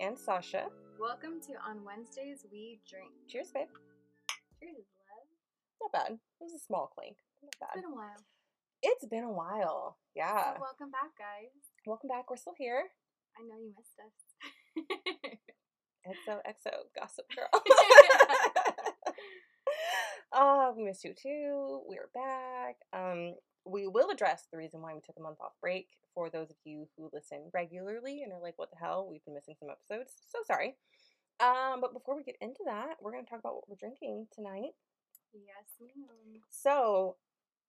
and Sasha. Welcome to On Wednesdays We Drink. Cheers, babe. Cheers, love. Not bad. It was a small clink. Not It's bad. been a while. It's been a while. Yeah. So welcome back, guys. Welcome back. We're still here. I know you missed us. XOXO Gossip Girl. uh, we missed you too. We're back. Um, we will address the reason why we took a month off break for those of you who listen regularly and are like, what the hell? We've been missing some episodes. So sorry. Um, but before we get into that, we're going to talk about what we're drinking tonight. yes, ma'am. So,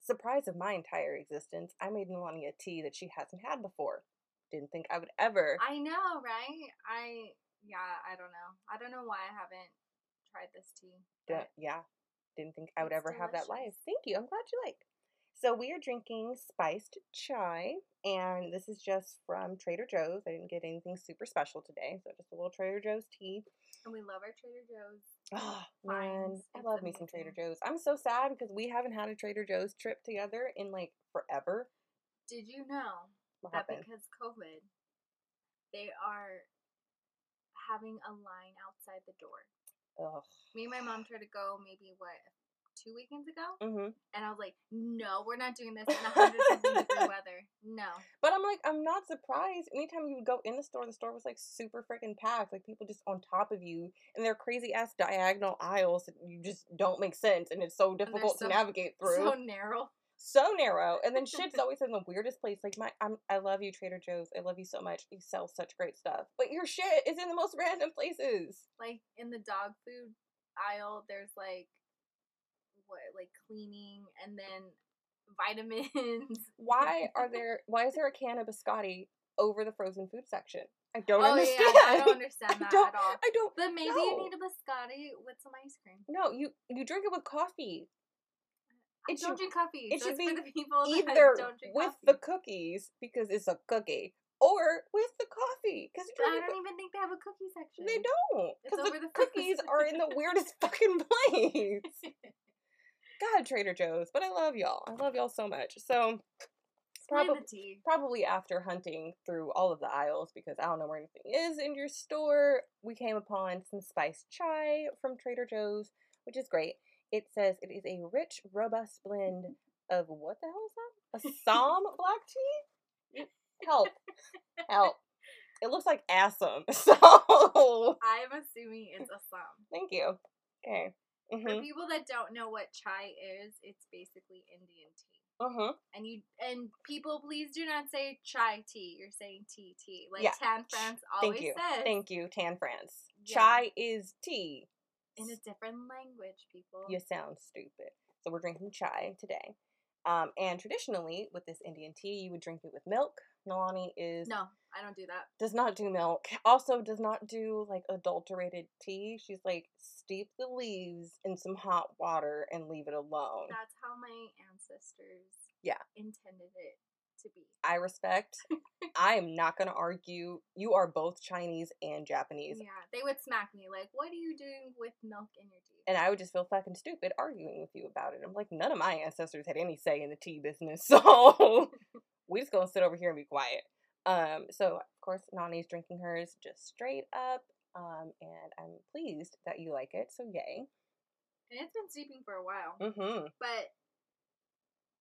surprise of my entire existence, I made Nalani a tea that she hasn't had before. Didn't think I would ever. I know, right? I yeah, I don't know. I don't know why I haven't tried this tea. D- yeah, didn't think I would ever have that life. Thank you. I'm glad you like. So we are drinking spiced chai, and this is just from Trader Joe's. I didn't get anything super special today, so just a little Trader Joe's tea. And we love our Trader Joe's. Oh man, I love me some Trader. Joe's. I'm so sad because we haven't had a Trader Joe's trip together in like forever. Did you know What that happened? because COVID, they are having a line outside the door? Ugh. Me and my mom tried to go maybe what two weekends ago, hmm and I was like, "No, we're not doing this in 100 degree weather. No." But I'm like, I'm not surprised. Anytime you would go in the store, the store was like super freaking packed. Like people just on top of you, and they're crazy ass diagonal aisles that you just don't make sense, and it's so difficult so- to navigate through. So narrow. so narrow and then shit's always in the weirdest place like my I'm, i love you trader joe's i love you so much you sell such great stuff but your shit is in the most random places Like in the dog food aisle, there's like what, like cleaning, and then vitamins. why are there why is there a can of biscotti over the frozen food section i don't oh understand yeah, I don't understand I that don't- at all. I don't But maybe you need a biscotti with some ice cream. no you you drink it with coffee I It don't should- drink coffee. it so should it's for be the people that either don't drink with coffee. the cookies because it's a cookie or with the coffee because you I don't even think they have a cookie section. They don't. Because the the cookies are in the weirdest fucking place. God, Trader Joe's. But I love y'all. I love y'all so much. So, probably, probably after hunting through all of the aisles, because I don't know where anything is in your store, we came upon some spiced chai from Trader Joe's, which is great. It says it is a rich, robust blend of what the hell is that? Assam black tea? Help. Help. It looks like Assam. So, I'm assuming it's Assam. Thank you. Okay. For Mhm. people that don't know what chai is, it's basically Indian tea. Mhm. And you and people, please do not say chai tea. You're saying tea tea, like Yeah. Tan France always Thank you. says. Thank you, Tan France. Yeah. Chai is tea. In a different language, people. You sound stupid. So we're drinking chai today. Um, and traditionally, with this Indian tea, you would drink it with milk. Nalani is No, I don't do that. does not do milk. Also, does not do like adulterated tea. She's like steep the leaves in some hot water and leave it alone. That's how my ancestors Yeah. intended it to be. I respect. I am not going to argue. You are both Chinese and Japanese. Yeah, they would smack me like, "What are you doing with milk in your tea?" and I would just feel fucking stupid arguing with you about it. I'm like, none of my ancestors had any say in the tea business, so we just gonna sit over here and be quiet. Um, so of course Nani's drinking hers just straight up, um, and I'm pleased that you like it. So yay. and it's been steeping for a while, Mm-hmm. but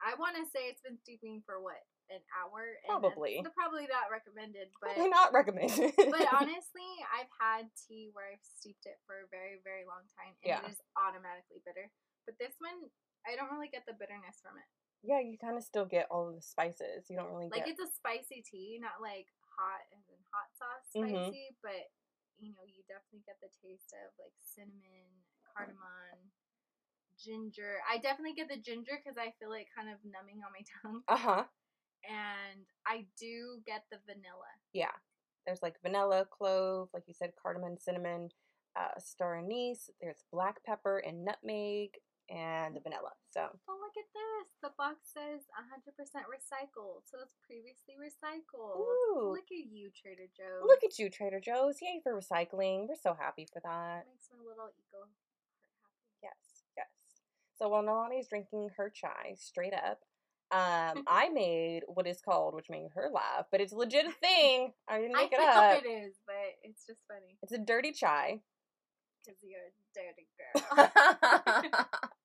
I want to say it's been steeping for what an hour. Probably. Probably not recommended, but Probably not recommended. but honestly, I've had tea where I've steeped it for a very, very long time and Yeah. it is automatically bitter. But this one, I don't really get the bitterness from it. Yeah, you kind of still get all of the spices. You don't really Like get. it's a spicy tea, not like hot in hot sauce Mhm. spicy, but you know, you definitely get the taste of like cinnamon, cardamom, ginger. I definitely get the ginger because I feel it kind of numbing on my tongue. Uh huh. And I do get the vanilla. Yeah. There's like vanilla, clove, like you said, cardamom, cinnamon, uh, star anise. There's black pepper and nutmeg, and the vanilla. So Oh, look at this. The box says 100% recycled. So it's previously recycled. Ooh. Look at you, Trader Joe's. Look at you, Trader Joe's. Yay for recycling. We're so happy for that. Makes my little eco. Yes, yes. So while Nalani's drinking her chai straight up, Um, I made what is called, which made her laugh, but it's a legit thing. I didn't I make it know up. it is, but it's just funny It's a dirty chai. because you're a dirty girl.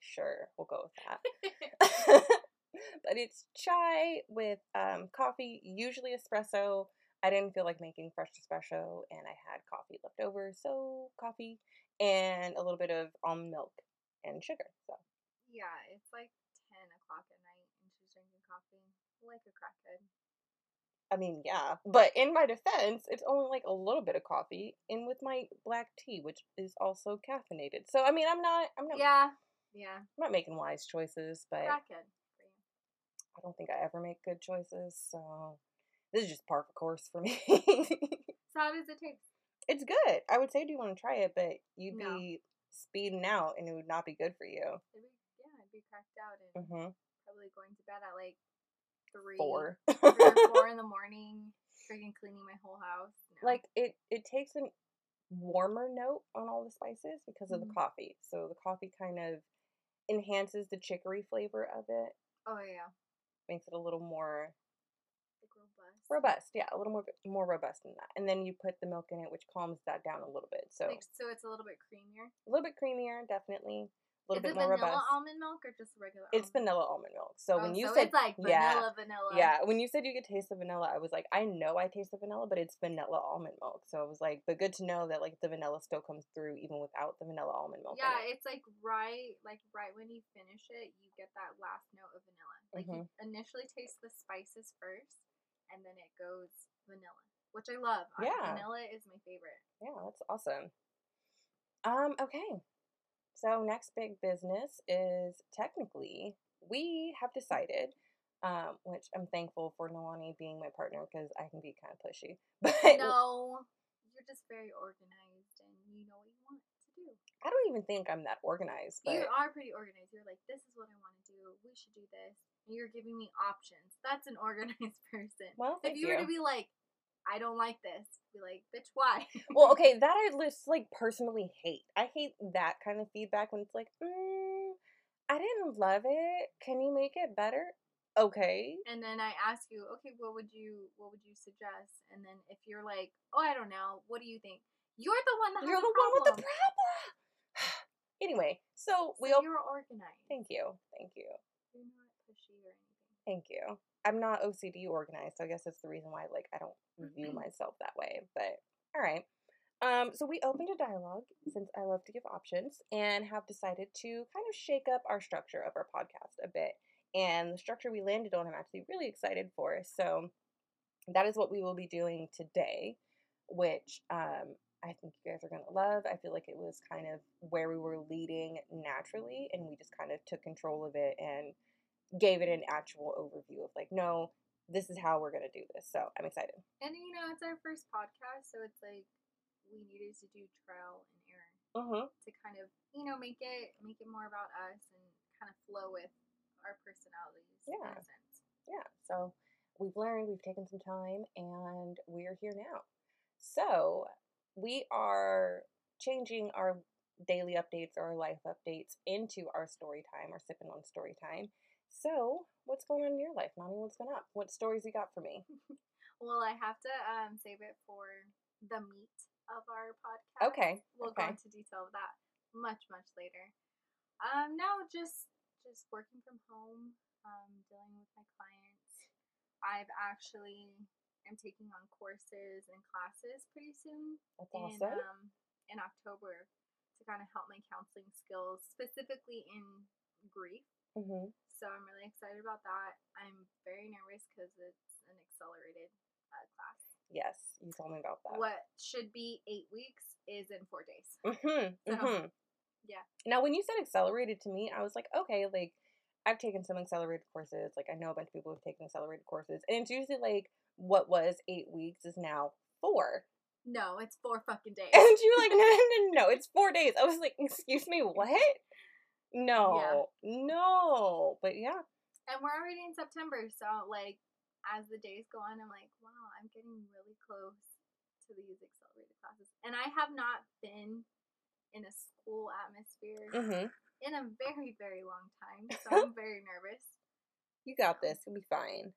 sure, we'll go with that. but it's chai with um, coffee, usually espresso. I didn't feel like making fresh espresso, and I had coffee left over, so coffee and a little bit of almond milk and sugar. So yeah, it's like ten o'clock at night, and she's drinking coffee like a crackhead. I mean, yeah. But in my defense, it's only like a little bit of coffee in with my black tea, which is also caffeinated. So I mean, I'm not, I'm not, Yeah, yeah, I'm not making wise choices, but. I don't think I ever make good choices. So this is just par for course for me. So how does it taste? it's good. I would say, do you want to try it? But you'd No. be speeding out, and it would not be good for you. It'd be, yeah, I'd be cracked out and hmm probably going to bed at like three, or four in the morning, freaking cleaning my whole house. No. like it it takes a warmer note on all the spices because of Mhm. the coffee so the coffee kind of enhances the chicory flavor of it oh yeah, makes it a little more like robust. robust yeah a little more more robust than that and then you put the milk in it which calms that down a little bit so Like, so it's a little bit creamier. a little bit creamier definitely little Is bit it more vanilla robust almond milk or just regular? it's vanilla almond milk so Oh, when you so said it's like yeah, vanilla, vanilla. Yeah, when you said you could taste the vanilla, I was like, I know I taste the vanilla, but it's vanilla almond milk. So I was like, but good to know that like the vanilla still comes through even without the vanilla almond milk. Yeah, it. it's like right, like right when you finish it, you get that last note of vanilla. Like Mm-hmm. initially taste the spices first, and then it goes vanilla, which I love. Yeah. vanilla is my favorite. yeah, that's awesome. Um, okay. So next big business is technically we have decided, um, which I'm thankful for Nalani being my partner because I can be kind of pushy. But No, you're just very organized, and you know what you want to do. I don't even think I'm that organized. But You are pretty organized. You're like, this is what I want to do. We should do this. And you're giving me options. That's an organized person. well, if thank you, were to be like, I don't like this, be like, bitch, why? well, okay, that I just like personally hate. I hate that kind of feedback when it's like, mm, I didn't love it. Can you make it better? Okay. and then I ask you, okay, what would you what would you suggest? And then if you're like, oh, I don't know, what do you think? You're the one that You're the a one with the problem. anyway, so we So all you're organized. thank you, thank you, You're not pushy or anything. thank you. I'm not OCD organized, so I guess that's the reason why like I don't view myself that way. But all right. Um, so we opened a dialogue since I love to give options and have decided to kind of shake up our structure of our podcast a bit. And the structure we landed on, I'm actually really excited for. So that is what we will be doing today, which um, I think you guys are going to love. I feel like it was kind of where we were leading naturally, and we just kind of took control of it and gave it an actual overview of like, no, this is how we're to do this. So I'm excited. And you know, it's our first podcast, so it's like we needed to do trial and error Mm-hmm. to kind of, you know, make it make it more about us and kind of flow with our personalities Yeah. in a sense. Yeah. So we've learned, we've taken some time, and we're here now. So we are changing our daily updates or our life updates into our story time, our sipping on story time. So, what's going on in your life, Mommy? What's going on? What stories you got for me? Well, I have to um, save it for the meat of our podcast. Okay. We'll okay. go into detail of that much, much later. Um, now just just working from home, um, dealing with my clients. I've actually am taking on courses and classes pretty soon That's in awesome. um in October to kind of help my counseling skills, specifically in grief. hmm So I'm really excited about that. I'm very nervous because it's an accelerated uh, class. Yes, you told me about that. What should be eight weeks is in four days. Mm-hmm. So, mm-hmm. yeah. Now, when you said accelerated to me, I was like, okay, like I've taken some accelerated courses. Like I know a bunch of people who've taken accelerated courses, and it's usually like what was eight weeks is now four. No, it's four fucking days. And you were like, no, no, no, no, it's four days. I was like, excuse me, what? No, no, but yeah, and we're already in September, so like as the days go on, I'm like, wow, I'm getting really close to these accelerated classes. And I have not been in a school atmosphere mm-hmm. in a very, very long time, so I'm very nervous. You got this. You'll be fine.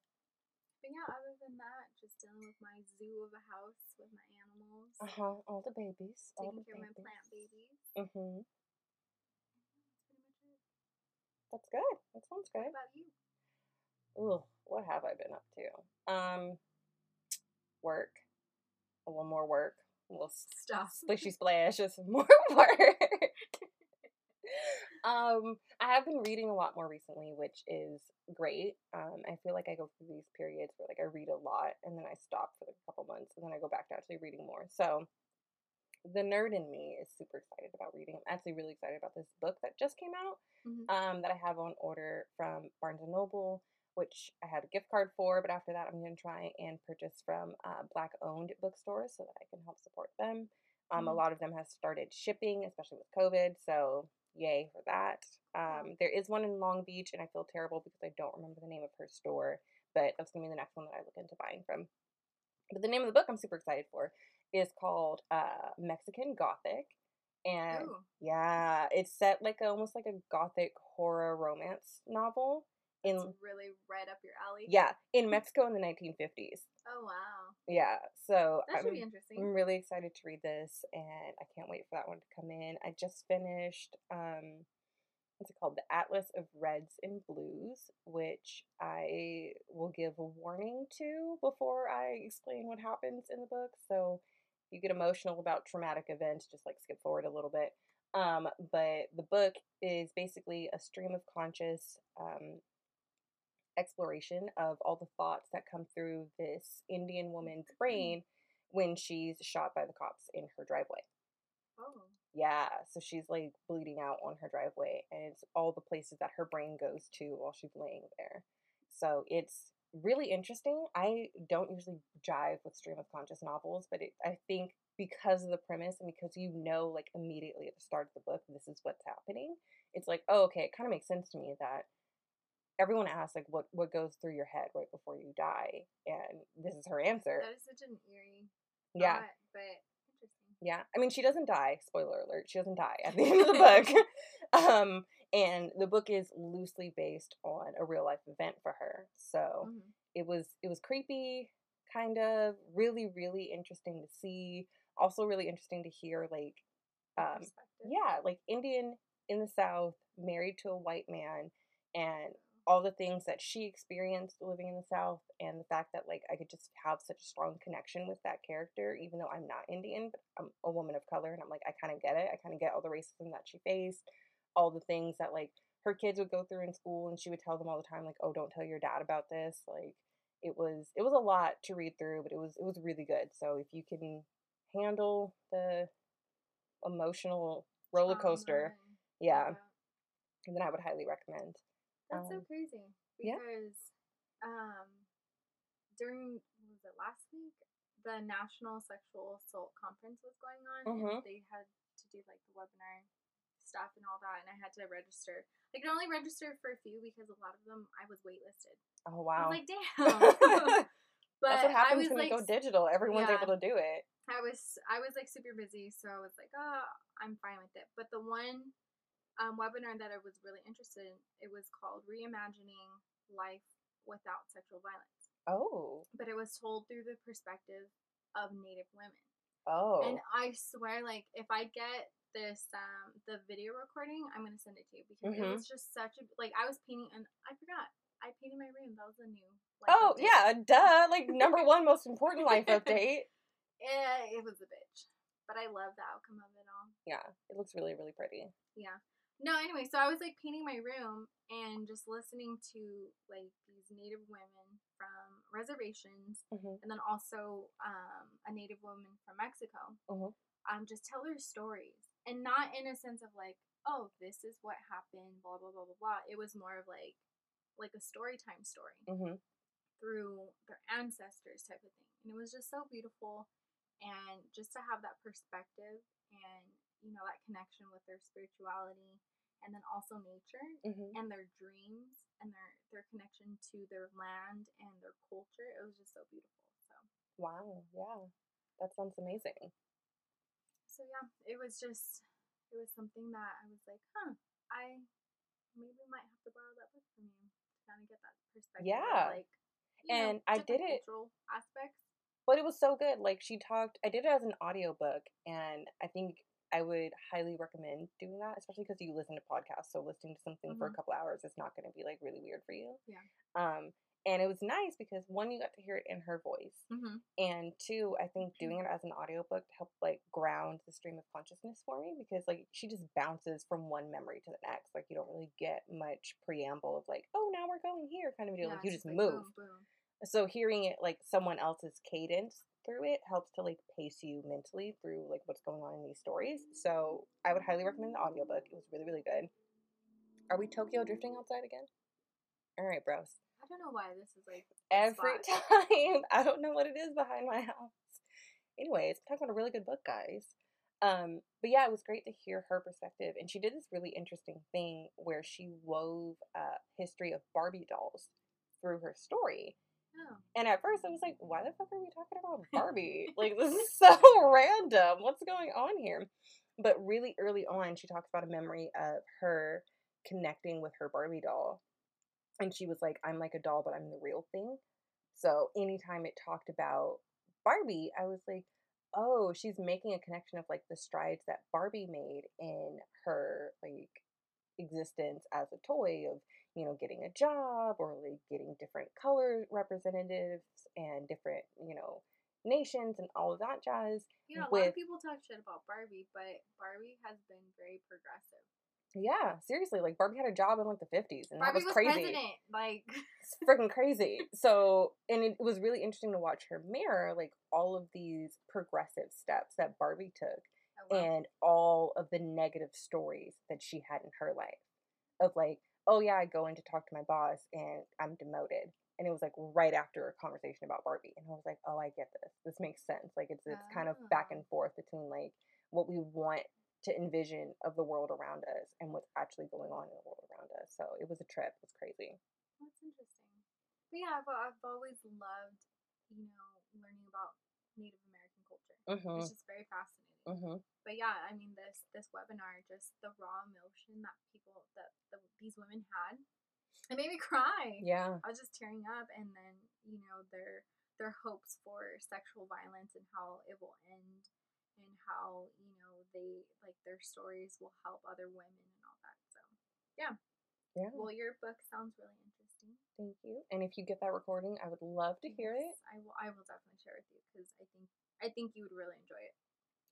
But yeah, other than that, just dealing with my zoo of a house with my animals, Uh huh. All the babies. All taking the care of my babies. plant babies. Mm-hmm. That's pretty much it. That's good. That sounds good. about you? Ooh, what have I been up to? Um, work. A little more work. A little stuff. Splishy splash. Just more work. um, I have been reading a lot more recently, which is great. Um, I feel like I go through these periods where like I read a lot and then I stop for like a couple months and then I go back to actually reading more. So the nerd in me is super excited about reading. I'm actually really excited about this book that just came out Mhm. um, that I have on order from Barnes and Noble, which I had a gift card for. But after that, I'm going to try and purchase from uh, black-owned bookstores so that I can help support them. Um, A Mhm. lot of them have started shipping, especially with COVID. So yay for that. Um, there is one in Long Beach, and I feel terrible because I don't remember the name of her store, but that's going to be the next one that I look into buying from. But the name of the book I'm super excited for is called uh, Mexican Gothic. And Ooh, yeah, it's set like a, almost like a gothic horror romance novel in it's really right up your alley. yeah, in Mexico in the 1950s. Oh wow, Yeah, so that should I'm, be interesting. I'm really excited to read this and I can't wait for that one to come in. I just finished um what's it called? The Atlas of Reds and Blues, which I will give a warning to before I explain what happens in the book. So you get emotional about traumatic events, just like skip forward a little bit. Um, but the book is basically a stream of conscious um, exploration of all the thoughts that come through this Indian woman's brain when she's shot by the cops in her driveway. oh, Yeah, so she's like bleeding out on her driveway, and it's all the places that her brain goes to while she's laying there. So it's really interesting. I don't usually jive with stream of conscious novels, but it, I think because of the premise and because you know, like immediately at the start of the book, this is what's happening. It's like, oh, okay, it kind of makes sense to me that everyone asks like what what goes through your head right before you die, and this is her answer. that is such an eerie. Yeah. thought, but. Yeah, I mean, she doesn't die. Spoiler alert: she doesn't die at the end of the book. um, and the book is loosely based on a real life event for her, so Mhm. it was it was creepy, kind of really really interesting to see. Also, really interesting to hear like, um, yeah, like Indian in the South, married to a white man, and all the things that she experienced living in the South, and the fact that like I could just have such a strong connection with that character, even though I'm not Indian, but I'm a woman of color, and I'm like I kind of get it. I kind of get all the racism that she faced, all the things that like her kids would go through in school, and she would tell them all the time like, "Oh, don't tell your dad about this." Like it was it was a lot to read through, but it was it was really good. So if you can handle the emotional roller coaster, Trauma and- yeah, then I would highly recommend. That's so Um, crazy yeah. because um during was it last week the National Sexual Assault Conference was going on Mhm. and they had to do like the webinar stuff and all that and I had to register. I could only register for a few because a lot of them I was waitlisted. Oh wow. like, damn. but That's what I happens was when like they go digital. Everyone's yeah. able to do it. I was I was like super busy, so I was like, oh, I'm fine with it. But the one um, webinar that I was really interested in, it was called Reimagining Life Without Sexual Violence. Oh. But it was told through the perspective of Native women. Oh. And I swear, like, if I get this um the video recording, I'm gonna send it to you because it Mhm. was just such a like I was painting and I forgot. I painted my room. That was a new life oh update. yeah, duh. Like number one most important life update. Yeah, it was a bitch. But I love the outcome of it all. Yeah, it looks really really pretty. Yeah. No, anyway, so I was like painting my room and just listening to like these native women from reservations hmm and then also um, a native woman from Mexico. Mhm. Um, just tell their stories and not in a sense of like, oh, this is what happened, blah blah blah blah blah. It was more of like like a story time story hmm through their ancestors type of thing. And it was just so beautiful and just to have that perspective and you know that connection with their spirituality and then also nature hmm and their dreams and their their connection to their land and their culture. It was just so beautiful. So Wow. Yeah, that sounds amazing. So yeah, it was just it was something that I was like, huh, I maybe might have to borrow that book from you kind of get that perspective. Yeah. Like, you know, And I did it- Cultural aspects. But it was so good. Like she talked I did it as an audiobook and I think I would highly recommend doing that, especially because you listen to podcasts. So listening to something for a Mhm. couple hours is not going to be like really weird for you. Yeah. Um, and it was nice because one, you got to hear it in her voice, Mm-hmm. and two, I think doing it as an audiobook helped like ground the stream of consciousness for me because like she just bounces from one memory to the next. Like you don't really get much preamble of like, oh, now we're going here kind of deal. like you just move. Boom, boom. So hearing it like someone else's cadence through it helps to like pace you mentally through like what's going on in these stories. So I would highly recommend the audiobook. It was really, really good. Are we Tokyo drifting outside again? All right, bros. I don't know why this is like Every spot. time. I don't know what it is behind my house. Anyways, I'm talking about a really good book, guys. Um, but yeah, it was great to hear her perspective. And she did this really interesting thing where she wove a history of Barbie dolls through her story. Oh. And at first I was like, why the fuck are we talking about Barbie? like, this is so random. What's going on here? But really early on, she talks about a memory of her connecting with her Barbie doll. And she was like, I'm like a doll, but I'm the real thing. So anytime it talked about Barbie, I was like, oh, she's making a connection of like the strides that Barbie made in her like existence as a toy of you know getting a job or like getting different color representatives and different you know nations and all of that jazz You know, a lot of people talk shit about Barbie, but Barbie has been very progressive. Yeah seriously like barbie had a job in like the 50s and Barbie that was crazy president. Like, it's freaking crazy. So, and it was really interesting to watch her mirror like all of these progressive steps that Barbie took oh, wow. and all of the negative stories that she had in her life of like, oh yeah, I go in to talk to my boss and I'm demoted. And it was like right after a conversation about Barbie. And I was like, oh, I get this. This makes sense. Like it's it's kind of back Ah. and forth between like what we want to envision of the world around us and what's actually going on in the world around us. So it was a trip. It was crazy. That's interesting. But yeah, I've, I've always loved, you know, learning about Native American culture. Mm-hmm. It's just very fascinating. Mm-hmm. But yeah, I mean, this this webinar, just the raw emotion that people that the, these women had, it made me cry. Yeah. I was just tearing up, and then you know their their hopes for sexual violence and how it will end, and how you know they like their stories will help other women and all that. So Yeah. Yeah. Well, your book sounds really interesting. Thank you. And if you get that recording, I would love to hear it. I will. I will definitely share with you because I think I think you would really enjoy it.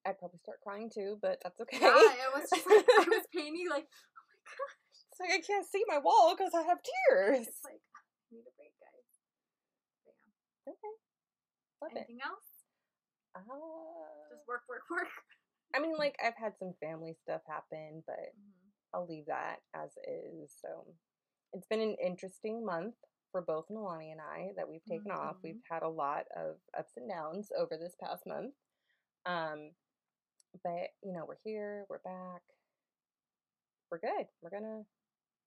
I'd probably start crying too, but that's okay. Yeah, it was just like I was painting like, oh my god, it's like I can't see my wall because I have tears. it's like I need a break, guys. But yeah. Okay. Love it. Anything else? Uh, Just work, work, work. I mean, like, I've had some family stuff happen, but Mhm. I'll leave that as is. So it's been an interesting month for both Nalani and I that we've taken off. Mhm. We've had a lot of ups and downs over this past month. Um, but you know, we're here, we're back, we're good. We're gonna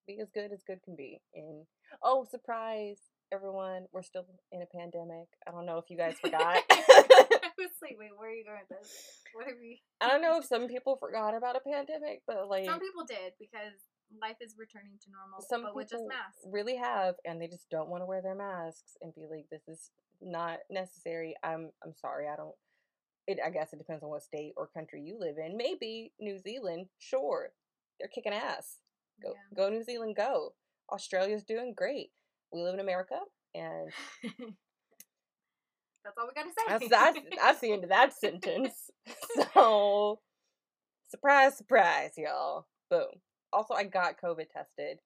be as good as good can be. And oh, surprise, everyone, we're still in a pandemic. I don't know if you guys forgot. I was like, wait, where are you going with this? What are we? I don't know if some people forgot about a pandemic, but like Some people did because life is returning to normal, some but with just people masks. really have and they just don't want to wear their masks and be like this is not necessary i'm i'm sorry i don't it i guess it depends on what state or country you live in maybe new zealand sure they're kicking ass go Yeah. go new zealand go australia's doing great we live in america and That's all we gotta say. that's that's, that's the end of that sentence so surprise surprise y'all boom also i got covid tested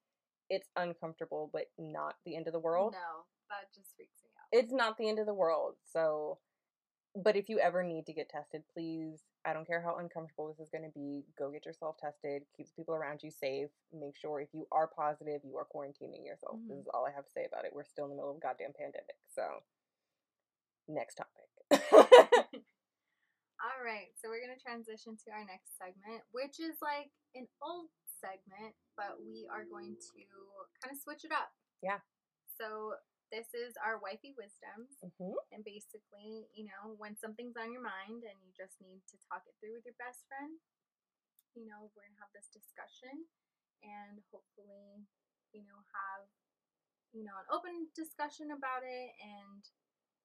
it's uncomfortable but not the end of the world No, that just freaks me out. it's not the end of the world. So, but if you ever need to get tested, please, I don't care how uncomfortable this is going to be, go get yourself tested. Keep the people around you safe. Make sure if you are positive, you are quarantining yourself. This Mhm. is all I have to say about it. We're still in the middle of a goddamn pandemic. So, next topic. All right, so we're gonna transition to our next segment, which is like an old segment, but we are going to kind of switch it up. Yeah. So this is our wifey wisdoms, hmm and basically, you know, when something's on your mind and you just need to talk it through with your best friend, you know, we're gonna have this discussion and hopefully, you know, have you know, an open discussion about it and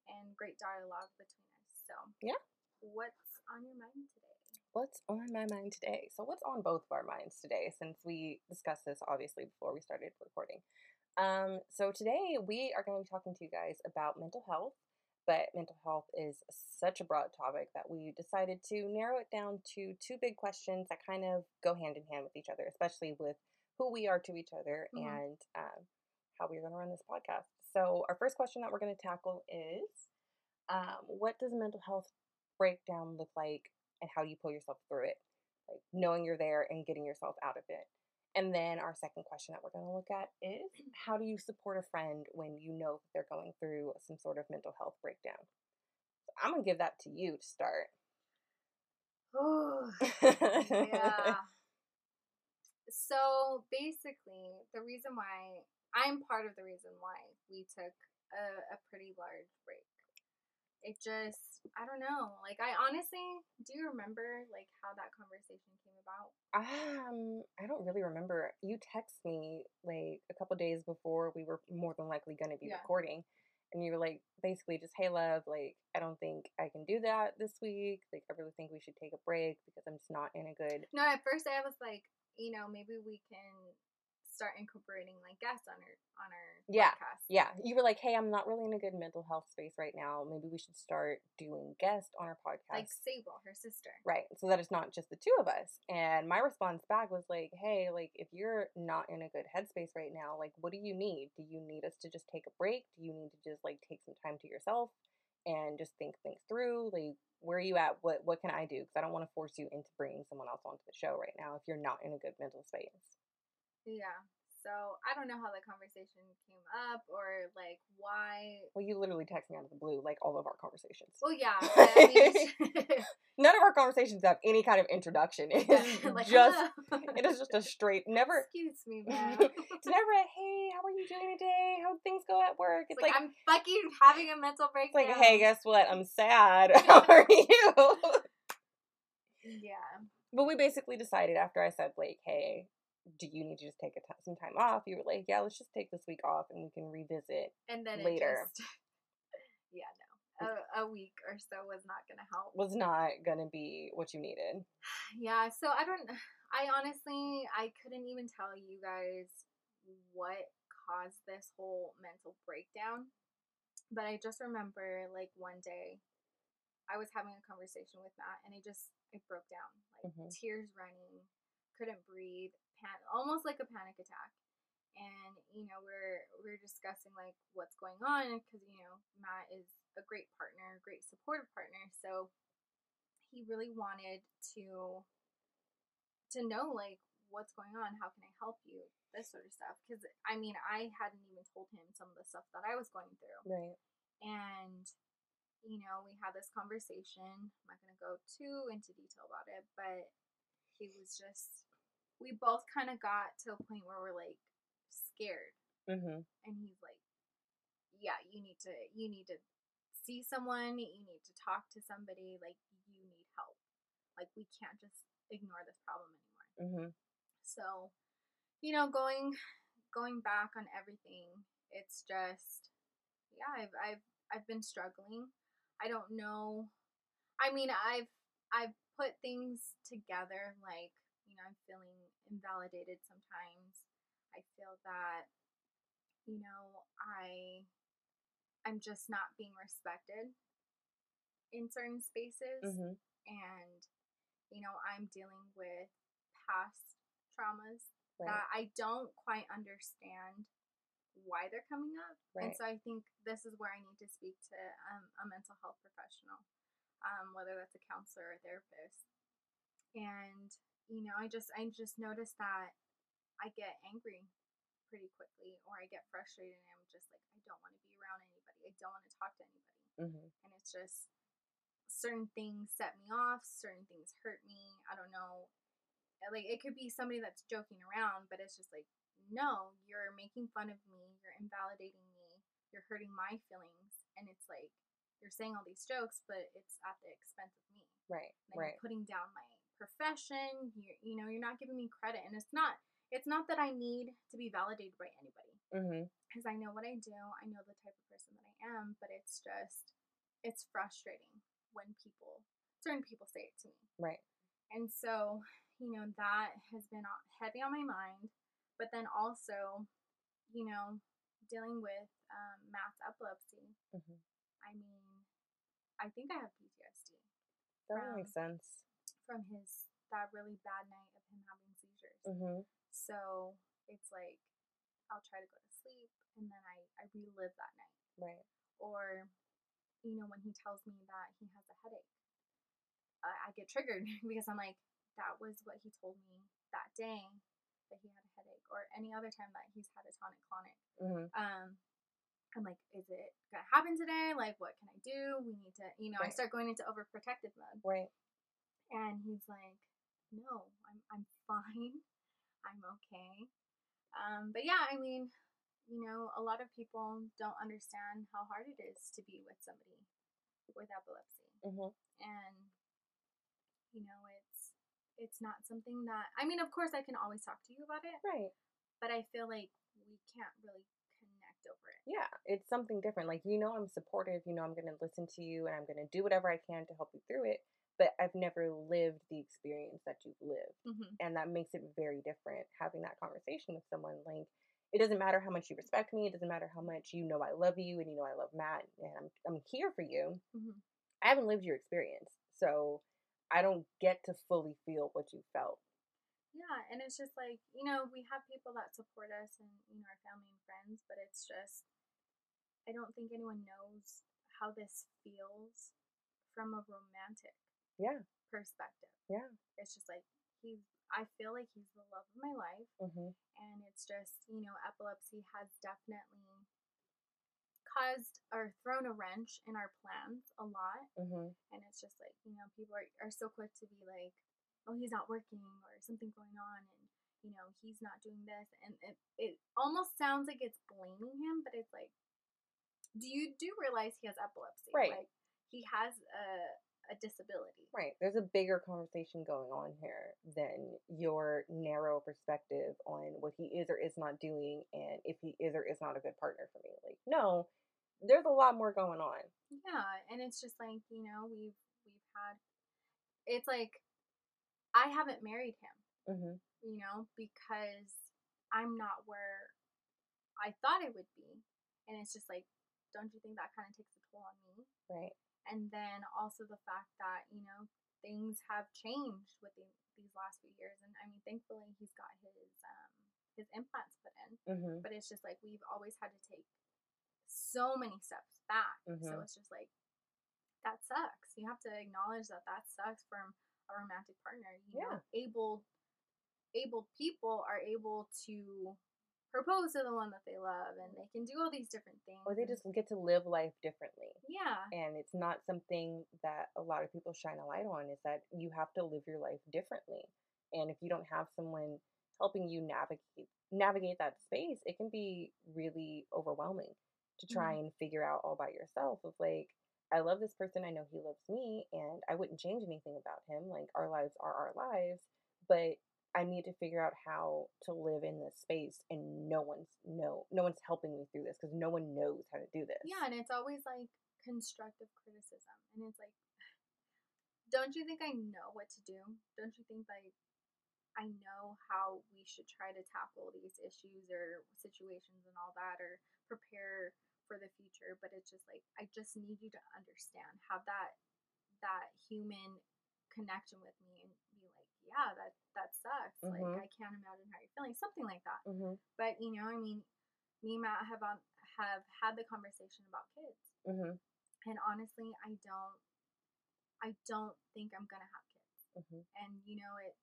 and great dialogue between us. So Yeah. What's on your mind today? What's on my mind today? So, what's on both of our minds today since we discussed this obviously before we started recording? Um, so, today we are going to be talking to you guys about mental health, but mental health is such a broad topic that we decided to narrow it down to two big questions that kind of go hand in hand with each other, especially with who we are to each other Mhm. and um, how we're going to run this podcast. So, our first question that we're going to tackle is um, what does mental health breakdown look like and how do you pull yourself through it? Like knowing you're there and getting yourself out of it. And then our second question that we're going to look at is how do you support a friend when you know that they're going through some sort of mental health breakdown? So I'm going to give that to you to start. Oh, yeah. So basically, the reason why I'm part of the reason why we took a, a pretty large break. It just, I don't know. Like, I honestly, do you remember like how that conversation came about? um, I don't really remember. You text me like a couple days before we were more than likely going to be Yeah. recording. And you were like, basically, just, hey, love, like, I don't think I can do that this week. Like, I really think we should take a break because I'm just not in a good No, at first I was like, you know, maybe we can start incorporating like guests on our on our Yeah, podcast. Yeah, you were like, "Hey, I'm not really in a good mental health space right now. Maybe we should start doing guests on our podcast." Like Sable, her sister. right, so that it's not just the two of us. And my response back was like, "Hey, like if you're not in a good headspace right now, like what do you need? Do you need us to just take a break? Do you need to just like take some time to yourself and just think things through? Like where are you at? What what can I do? Because I don't want to force you into bringing someone else onto the show right now if you're not in a good mental space." Yeah. So I don't know how the conversation came up or like why. Well, you literally text me out of the blue, like all of our conversations. Well, yeah. I mean, None of our conversations have any kind of introduction. It is like, just it is just a straight never Excuse me, man. it's never a hey, how are you doing today? How things go at work? It's It's like, like, I'm fucking having a mental it's breakdown. like, hey, guess what? I'm sad. How are you? Yeah. but we basically decided after I said like, hey, do you need to just take a t- some time off? You were like, yeah, let's just take this week off and we can revisit. And then Later. It just, yeah, no. A, a week or so was not gonna help. Was not gonna be what you needed. Yeah, so I don't I honestly I couldn't even tell you guys what caused this whole mental breakdown. But I just remember like one day I was having a conversation with Matt and I just it broke down. Like Mhm. tears running, couldn't breathe, pan- almost like a panic attack. And you know, we're we're discussing like what's going on because you know, Matt is a great partner, great supportive partner. So he really wanted to to know like what's going on how can i help you this sort of stuff because i mean i hadn't even told him some of the stuff that i was going through Right. and you know we had this conversation i'm not going to go too into detail about it but he was just we both kind of got to a point where we're like scared Mm-hmm. and he's like yeah you need to you need to see someone you need to talk to somebody like you need help like we can't just ignore this problem anymore Mm-hmm. so you know going going back on everything it's just yeah i've i've, I've been struggling i don't know i mean i've i've put things together like you know i'm feeling invalidated sometimes. I feel that you know i i'm just not being respected in certain spaces. Mm-hmm. and you know i'm dealing with past traumas Right. that i don't quite understand why they're coming up. And so i think this is where i need to speak to um, a mental health professional um, whether that's a counselor or a therapist. And you know i just i just noticed that i get angry pretty quickly or i get frustrated and i'm just like i don't want to be around anybody i don't want to talk to anybody Mm-hmm. and it's just certain things set me off certain things hurt me i don't know Uh, like it could be somebody that's joking around but it's just like no you're making fun of me you're invalidating me you're hurting my feelings and it's like you're saying all these jokes but it's at the expense of me Right. like Right. putting down my profession you you know you're not giving me credit and it's not it's not that I need to be validated by anybody because I know what I do. I know the type of person that I am, but it's just it's frustrating when people certain people say it to me. Right. And so, you know, that has been heavy on my mind. But then also, you know, dealing with um, Matt's epilepsy. Mhm. I mean, I think I have PTSD That From- makes sense. From his that really bad night of him having seizures. Mhm. So it's like I'll try to go to sleep and then I, I relive that night. Right. Or, you know, when he tells me that he has a headache, I, I get triggered because I'm like, that was what he told me that day that he had a headache, or any other time that he's had a tonic clonic. Mhm. Um, I'm like, is it gonna happen today? Like, what can I do? We need to, you know, I start going into overprotective mode. Right. And he's like, no, I'm, I'm fine. I'm okay. Um, but yeah, I mean, you know, a lot of people don't understand how hard it is to be with somebody with epilepsy. Mhm. And, you know, it's, it's not something that, I mean, of course I can always talk to you about it, Right. but I feel like we can't really connect over it. Yeah, it's something different. Like you know I'm supportive, you know I'm going to listen to you and I'm going to do whatever I can to help you through it, but I've never lived the experience that you've lived. Mm-hmm. and that makes it very different having that conversation with someone like it doesn't matter how much you respect me it doesn't matter how much you know i love you and you know i love matt and i'm, I'm here for you Mm-hmm. i haven't lived your experience so i don't get to fully feel what you felt Yeah, and it's just like, you know, we have people that support us and, you know, our family and friends, but it's just, I don't think anyone knows how this feels from a romantic yeah perspective. Yeah. It's just like, he's, I feel like he's the love of my life, hmm and it's just, you know, epilepsy has definitely caused or thrown a wrench in our plans a lot hmm and it's just like you know people are, are so quick to be like oh he's not working or something going on and you know he's not doing this and it, it almost sounds like it's blaming him but it's like do you do realize he has epilepsy Right. like he has a, a disability right there's a bigger conversation going on here than your narrow perspective on what he is or is not doing and if he is or is not a good partner for me like no there's a lot more going on yeah and it's just like you know we've we've had it's like i haven't married him hmm you know, because I'm not where I thought I would be. And it's just like, don't you think that kind of takes a toll on me? right And then also the fact that, you know, things have changed with the, these last few years. And I mean, thankfully, he's got his um, his implants put in. hmm But it's just like we've always had to take so many steps back. So Mhm. it's just like, that sucks. You have to acknowledge that that sucks from a romantic partner. You know, able able people are able to propose to the one that they love and they can do all these different things. or they just get to live life differently Yeah. and it's not something that a lot of people shine a light on is that you have to live your life differently and if you don't have someone helping you navigate navigate that space it can be really overwhelming to try mm-hmm. and figure out all by yourself of like i love this person i know he loves me and i wouldn't change anything about him like our lives are our lives but i need to figure out how to live in this space and no one's no no one's helping me through this because no one knows how to do this Yeah, and it's always like constructive criticism. And it's like don't you think I know what to do? Don't you think like I know how we should try to tackle these issues or situations and all that or prepare for the future, but it's just like I just need you to understand, have that that human connection with me and be like, yeah, that that sucks. Mhm. Like I can't imagine how you're feeling, something like that. mm-hmm. But you know, I mean, me and Matt have um, have had the conversation about kids, Mm-hmm. and honestly, I don't, I don't think I'm gonna have kids. Mm-hmm. And you know, it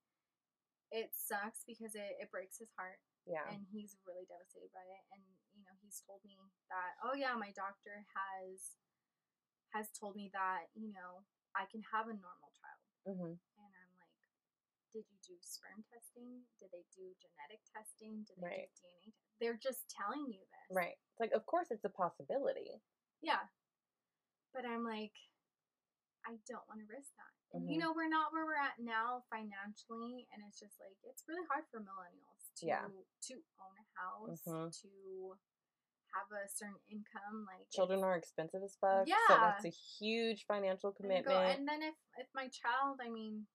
it sucks because it, it breaks his heart, Yeah. and he's really devastated by it. And you know, he's told me that, oh yeah, my doctor has has told me that you know I can have a normal child, mm-hmm. And I'm like. Did you do sperm testing? Did they do genetic testing? Did they Right. do DNA? Te- They're just telling you this. Right. It's like, of course, it's a possibility. Yeah. But I'm like, I don't want to risk that. And you know, we're not where we're at now financially, and it's just like it's really hard for millennials to Yeah. to own a house, Mhm. to have a certain income. Like Children are expensive as fuck. Yeah, So that's a huge financial and go- commitment. And then if if my child, I mean,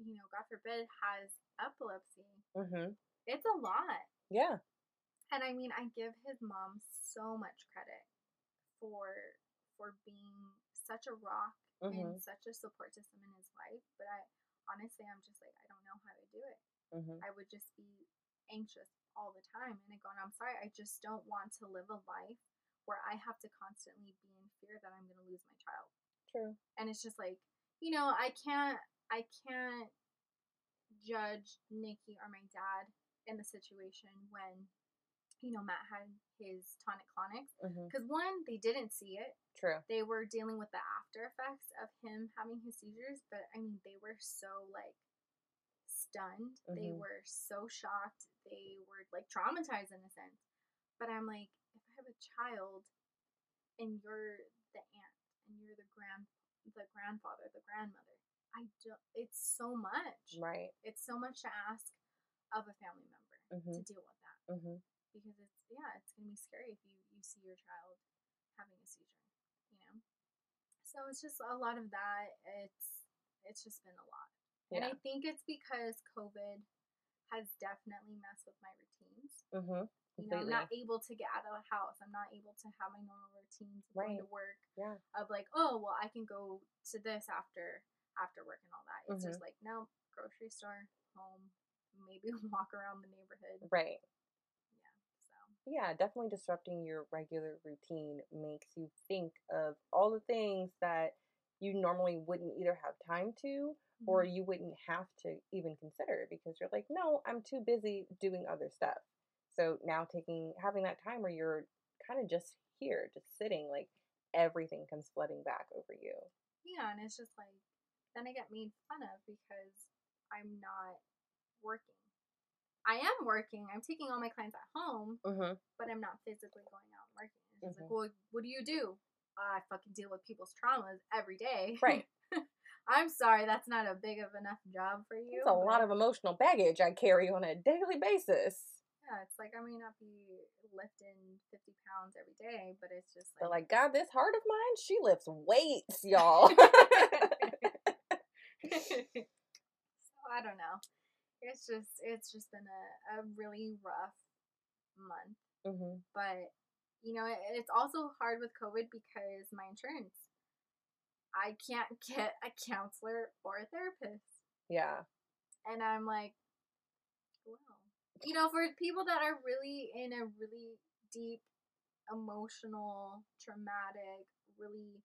you know, God forbid, has epilepsy, mm-hmm. it's a lot. Yeah. And I mean, I give his mom so much credit for for being such a rock Mm-hmm. and such a support system in his life. But I honestly, I'm just like, I don't know how to do it. Mm-hmm. I would just be anxious all the time. And I go, I'm sorry, I just don't want to live a life where I have to constantly be in fear that I'm going to lose my child. True. And it's just like, you know, I can't, I can't judge Nikki or my dad in the situation when, you know, Matt had his tonic clonics. Mm-hmm. Because one, they didn't see it. True. They were dealing with the after effects of him having his seizures, but I mean, they were so like stunned. They Mhm. were so shocked. They were like traumatized in a sense. But I'm like, if I have a child and you're the aunt and you're the grand the grandfather, the grandmother, I don't it's so much. Right. It's so much to ask of a family member Mm-hmm. to deal with that Mm-hmm. because it's yeah, it's gonna be scary if you you see your child having a seizure, you know. So it's just a lot of that. It's it's just been a lot, and I think it's because COVID has definitely messed with my routines. Mm-hmm. You know, I'm not able to get out of the house. I'm not able to have my normal routines of going to work. Yeah. Of like, oh well, I can go to this after after work and all that. It's Mhm. just like, no, grocery store, home, maybe walk around the neighborhood. Right. Yeah. So. Yeah, definitely disrupting your regular routine makes you think of all the things that you normally wouldn't either have time to or Mhm. you wouldn't have to even consider because you're like, no, I'm too busy doing other stuff. So now taking having that time where you're kind of just here, just sitting, like everything comes flooding back over you. Yeah, and it's just like then I get made fun of because I'm not working. I am working. I'm taking all my clients at home, Mm-hmm. but I'm not physically going out and working. It's like, well, what do you do? I fucking deal with people's traumas every day. Right. I'm sorry, that's not a big of enough job for you. It's a lot of emotional baggage I carry on a daily basis. yeah. It's like I may not be lifting 50 pounds every day, but it's just But like, like, God, this heart of mine, she lifts weights, y'all. so I don't know. It's just it's just been a, a really rough month. hmm But you know, it, it's also hard with COVID because my insurance. I can't get a counselor or a therapist. Yeah. And I'm like, wow. You know, for people that are really in a really deep emotional, traumatic, really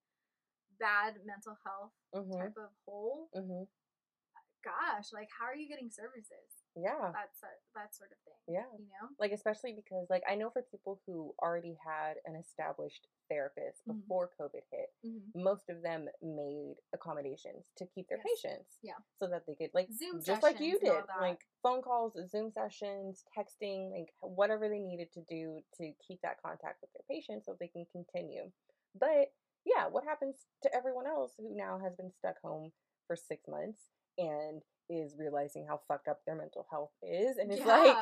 bad mental health hmm type of hole, hmm gosh, like how are you getting services? Yeah. that's that sort of thing. Yeah. You know? Like especially because like I know for people who already had an established therapist Mhm. before COVID hit, Mm-hmm. most of them made accommodations to keep their Yes. patients. Yeah. So that they could like Zoom just like you sessions and all did, like phone calls, Zoom sessions, texting, like whatever they needed to do to keep that contact with their patients so they can continue. But yeah, what happens to everyone else who now has been stuck home for six months and is realizing how fucked up their mental health is and it's like,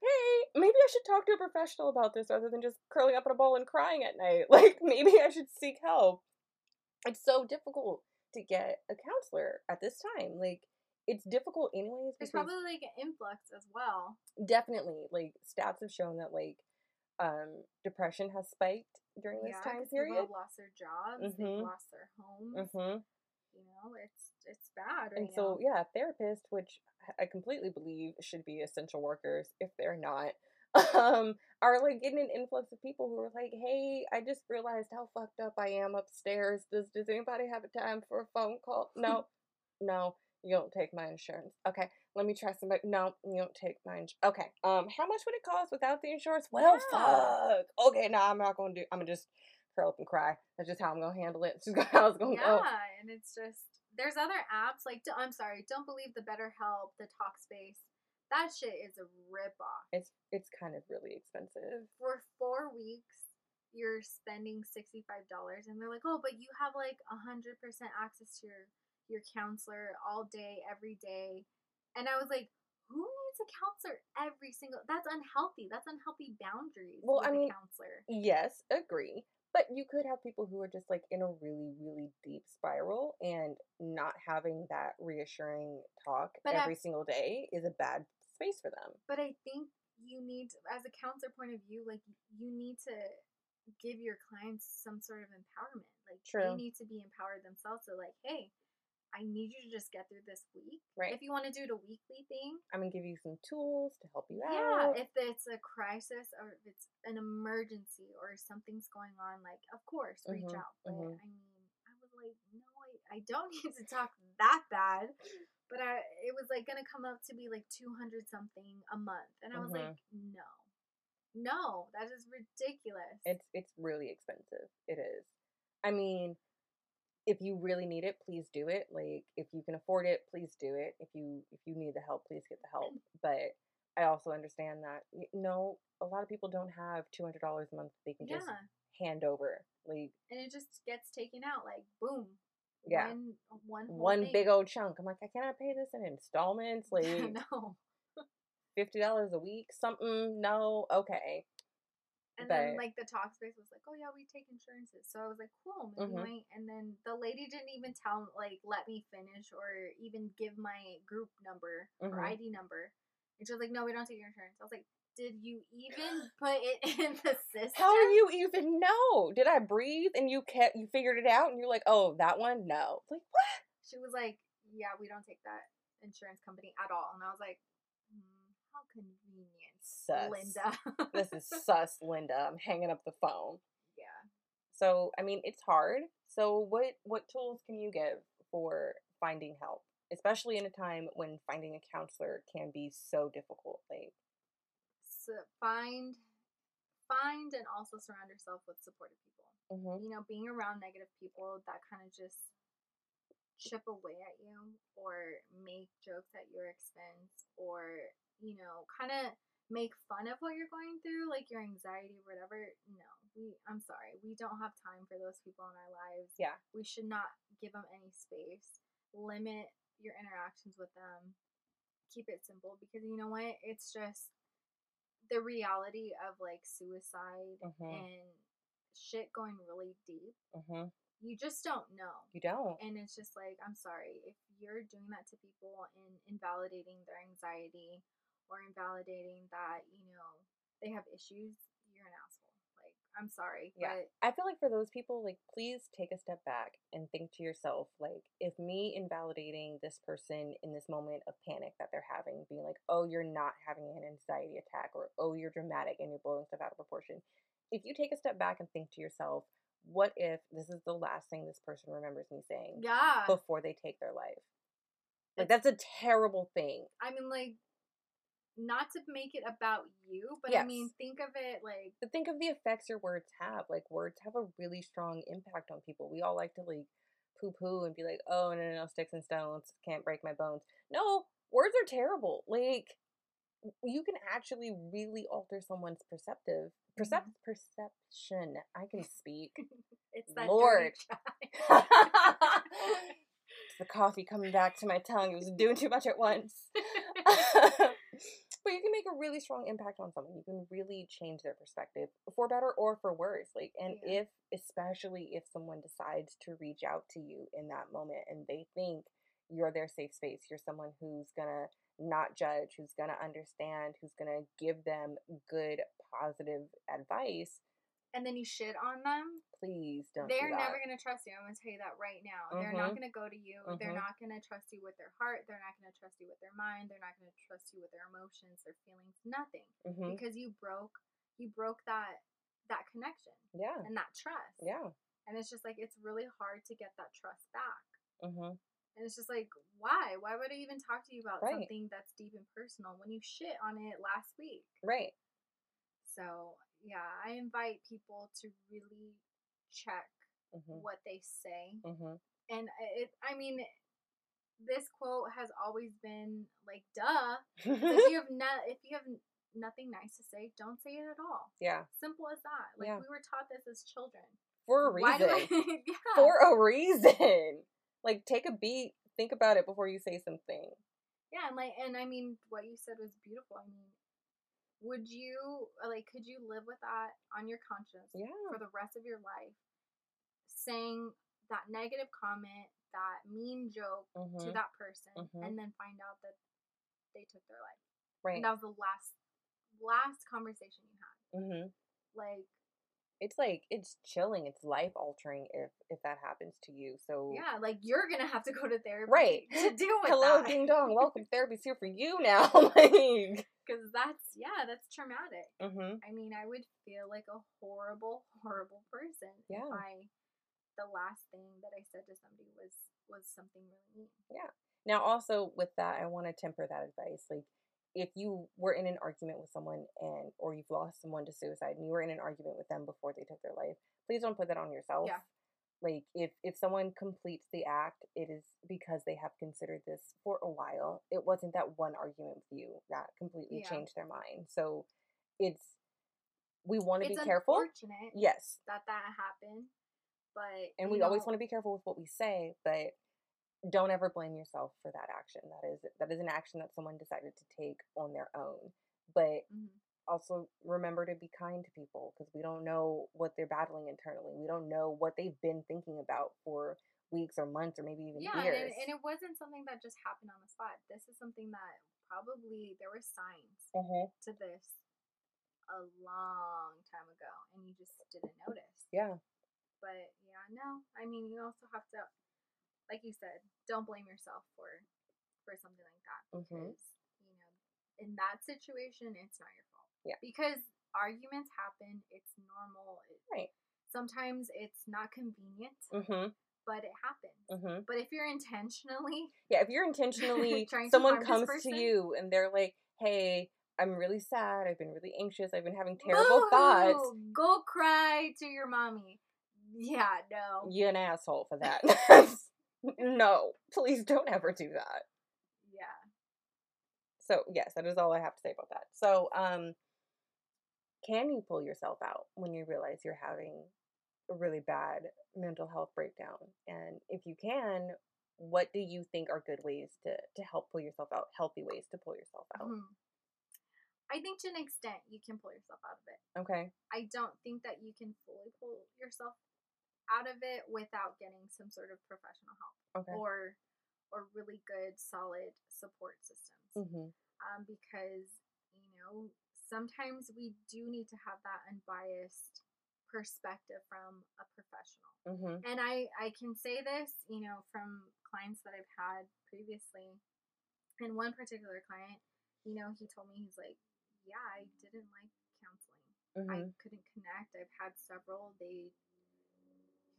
hey, maybe I should talk to a professional about this rather than just curling up in a ball and crying at night. Like maybe I should seek help. It's so difficult to get a counselor at this time. Like it's difficult anyways There's probably like an influx as well. definitely like stats have shown that like um depression has spiked during this yeah, time 'cause people period. have lost their jobs, Mhm. they've lost their homes. Mhm. You know, it's it's bad right And so now. yeah, therapists, which I completely believe should be essential workers if they're not, um, are like getting an influx of people who are like, "Hey, I just realized how fucked up I am upstairs. Does does anybody have a time for a phone call? No, no, you don't take my insurance. Okay, let me try somebody. No, you don't take my insurance. Okay, um, how much would it cost without the insurance? Well, Yeah. fuck. Okay, now I'm not gonna do. I'm gonna just curl up and cry. That's just how I'm gonna handle it. It's just how it's gonna yeah, go. and it's just there's other apps like I'm sorry, don't believe the BetterHelp, the Talkspace. That shit is a rip off. It's it's kind of really expensive. For four weeks, you're spending $65 and they're like, "Oh, but you have like 100% access to your your counselor all day every day." And I was like, "Who needs a counselor every single That's unhealthy. That's unhealthy boundaries Well, with I mean, a counselor." Yes, agree. But you could have people who are just like in a really, really deep spiral and not having that reassuring talk But every at- single day is a bad space for them. But I think you need, as a counselor point of view, like you need to give your clients some sort of empowerment. Like True. they need to be empowered themselves. So like, hey, I need you to just get through this week. Right. If you want to do it a weekly thing, I'm gonna give you some tools to help you out. yeah. If it's a crisis or if it's an emergency or something's going on, like of course reach Mhm, out. But mhm. I mean, I was like, no, I, I don't need to talk that bad. But I, it was like gonna come up to be like two hundred something a month, and I was Mhm. like, no, no, that is ridiculous. It's it's really expensive. It is. I mean, if you really need it, please do it. Like if you can afford it, please do it. If you if you need the help, please get the help. But I also understand that y- no, a lot of people don't have two hundred dollars a month they can yeah, just hand over. Like and it just gets taken out like boom. Yeah. one one one big old chunk. I'm like, I cannot pay this in installments, like no. fifty dollars a week, something. No, okay. And then like the Talkspace was like, oh yeah, we take insurances. So I was like, cool, maybe Mhm. might. And then the lady didn't even tell like let me finish or even give my group number or Mhm. ID number. And she was like, no, we don't take your insurance. I was like, did you even put it in the system? How do you even know? Did I breathe and you kept you figured it out and you're like, oh, that one? No. Like what? She was like, yeah, we don't take that insurance company at all. And I was like, hmm, how convenient, Sus. Linda. This is sus, Linda. I'm hanging up the phone. yeah. So I mean, it's hard. So what what tools can you give for finding help, especially in a time when finding a counselor can be so difficult? Like, So find, find, and also surround yourself with supportive people. mm-hmm, you know, being around negative people that kind of just chip away at you or make jokes at your expense or, you know, kind of make fun of what you're going through, like your anxiety or whatever. No, we, I'm sorry, we don't have time for those people in our lives. Yeah. We should not give them any space. Limit your interactions with them. Keep it simple because you know what? It's just the reality of like suicide mm-hmm, and shit going really deep, mm-hmm. you just don't know. You don't. And it's just like, I'm sorry, if you're doing that to people and invalidating their anxiety or invalidating that, you know, they have issues, you're an asshole. Like, I'm sorry. Yeah. But I feel like for those people, like, please take a step back and think to yourself, like, if me invalidating this person in this moment of panic that they're having, being like, oh, you're not having an anxiety attack, or oh, you're dramatic and you're blowing stuff out of proportion. If you take a step back and think to yourself, what if this is the last thing this person remembers me saying yeah. before they take their life? Like, that's a terrible thing. I mean, like, not to make it about you, but I mean, think of it like, But think of the effects your words have. Like words have a really strong impact on people. We all like to like poo poo and be like, oh no no no sticks and stones can't break my bones. No, words are terrible. Like you can actually really alter someone's perceptive percep- mm-hmm. perception. I can speak. it's that Lord. It's the coffee coming back to my tongue. It was doing too much at once. Um, but you can make a really strong impact on someone. You can really change their perspective for better or for worse. Like, and Yeah. if, especially if someone decides to reach out to you in that moment and they think you're their safe space, you're someone who's gonna not judge, who's gonna understand, who's gonna give them good, positive advice, and then you shit on them, please don't. they're do never going to trust you. I'm going to tell you that right now. They're not Mhm. going to go to you. They're Mhm. not going to trust you with their heart. They're not going to trust you with their mind. They're not going to trust you with their emotions, their feelings, nothing. Mhm. Because you broke you broke that that connection Yeah. and that trust. Yeah. And it's just like it's really hard to get that trust back. Mm-hmm. And it's just like, why? Why would I even talk to you about Right. something that's deep and personal when you shit on it last week? Right. So yeah, I invite people to really check Mm-hmm. what they say Mm-hmm. and it i mean this quote has always been like duh. if you have not if you have nothing nice to say, don't say it at all. Yeah. Simple as that. Like Yeah. we were taught this as children. For a reason. I- yeah. For a reason. Like take a beat, think about it before you say something. Yeah, and like, and I mean, what you said was beautiful. I mean, would you uh, like, could you live with that on your conscience Yeah. for the rest of your life, saying that negative comment, that mean joke to Mhm. that person, Mhm. and then find out that they took their life? Right. And that was the last, last conversation you had. Mhm. Like, It's like it's chilling, it's life altering if if that happens to you. So yeah, like you're gonna have to go to therapy Right. to deal with Hello, that. ding dong. Welcome. Therapy's here for you now. like, Because that's yeah, that's traumatic. hmm I mean, I would feel like a horrible, horrible person Yeah. if I the last thing that I said to somebody was was something really mean. Now, also with that, I want to temper that advice. Like, if you were in an argument with someone and or you've lost someone to suicide and you were in an argument with them before they took their life, please don't put that on yourself. Yeah. Like if if someone completes the act, it is because they have considered this for a while. It wasn't that one argument with you that completely Yeah. changed their mind. So it's we want to be careful. Yes. that that happened, but And we always want to be careful with what we say, but don't ever blame yourself for that action. That is that is an action that someone decided to take on their own. But Mhm. also remember to be kind to people because we don't know what they're battling internally. We don't know what they've been thinking about for weeks or months or maybe even yeah, and years. it, and it wasn't something that just happened on the spot. This is something that probably there were signs Mhm. to this a long time ago, and you just didn't notice. Yeah. But yeah, no. I mean, you also have to, like you said, don't blame yourself for for something like that Mhm. you know, in that situation, it's not your fault. Yeah. Because arguments happen. It's normal. It, Right. Sometimes it's not convenient, Mhm. but it happens. Mhm. But if you're intentionally, Yeah, if you're intentionally Trying someone comes to you and they're like, "Hey, I'm really sad. I've been really anxious. I've been having terrible thoughts." boo-hoo, Go cry to your mommy. Yeah, no. You're an asshole for that. no, please don't ever do that. Yeah. So yes, that is all I have to say about that. So, um, can you pull yourself out when you realize you're having a really bad mental health breakdown? And if you can, what do you think are good ways to to help pull yourself out? Healthy ways to pull yourself out. Mhm. I think to an extent you can pull yourself out of it. Okay. I don't think that you can fully pull yourself out of it without getting some sort of professional help Okay. or or really good solid support systems. Mm-hmm. Um, because you know sometimes we do need to have that unbiased perspective from a professional. Mm-hmm. And I I can say this, you know, from clients that I've had previously. And one particular client, you know, he told me he's like, "Yeah, I didn't like counseling. I Mm-hmm. couldn't connect. I've had several. They he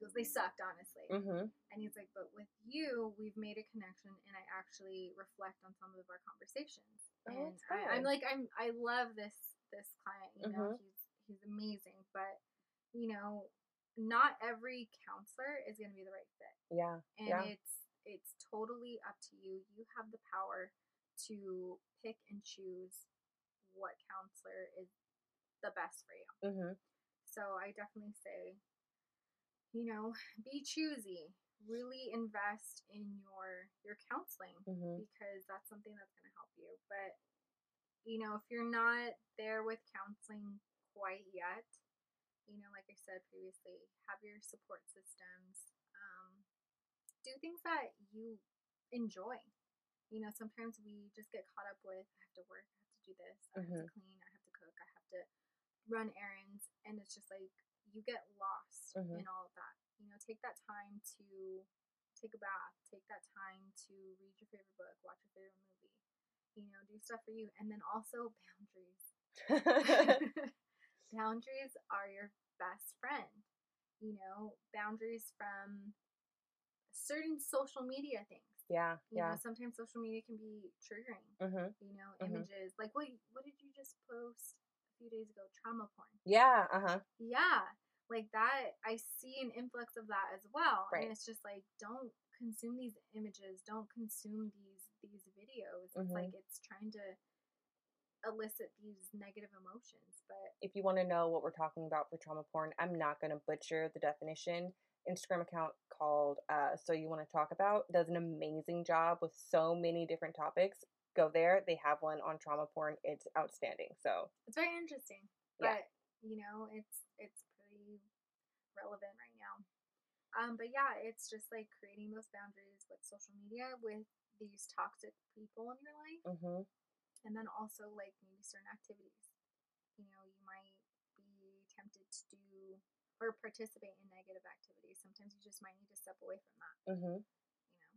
goes, they sucked, honestly. Mm-hmm. And he's like, but with you, we've made a connection, and I actually reflect on some of our conversations. Oh, and I, I'm like, I'm I love this this client. You know, Mhm. he's he's amazing, but you know, not every counselor is going to be the right fit, Yeah. and Yeah. it's it's totally up to you. You have the power to pick and choose what counselor is the best for you. Mm-hmm. So I definitely say, you know, be choosy. Really invest in your your counseling Mm-hmm. because that's something that's going to help you. But you know, if you're not there with counseling quite yet, you know, like I said previously, have your support systems. Um, do things that you enjoy. You know, sometimes we just get caught up with I have to work, I have to do this, I have to clean, I have to cook, I have to run errands, and it's just like you get lost Mhm. in all of that. You know, take that time to take a bath, take that time to read your favorite book, watch your favorite movie. You know, do stuff for you, and then also boundaries. boundaries are your best friend. You know, boundaries from certain social media things. yeah. You Yeah. know, sometimes social media can be triggering. Mm-hmm. You know, Mhm. images like what? What did you just post a few days ago? Trauma porn. Yeah. Uh huh. Yeah, like that. I see an influx of that as well, Right. and it's just like don't consume these images. Don't consume these these videos. It's Mhm. like it's trying to elicit these negative emotions. But if you want to know what we're talking about for trauma porn, I'm not going to butcher the definition. Instagram account called uh, So You Want to Talk About does an amazing job with so many different topics. Go there. They have one on trauma porn. It's outstanding. So it's very interesting. Yeah. But you know, it's it's relevant right now. Um, but yeah, it's just like creating those boundaries with social media with these toxic people in your life, hmm and then also like maybe certain activities. You know, you might be tempted to do or participate in negative activities. Sometimes you just might need to step away from that. hmm You know.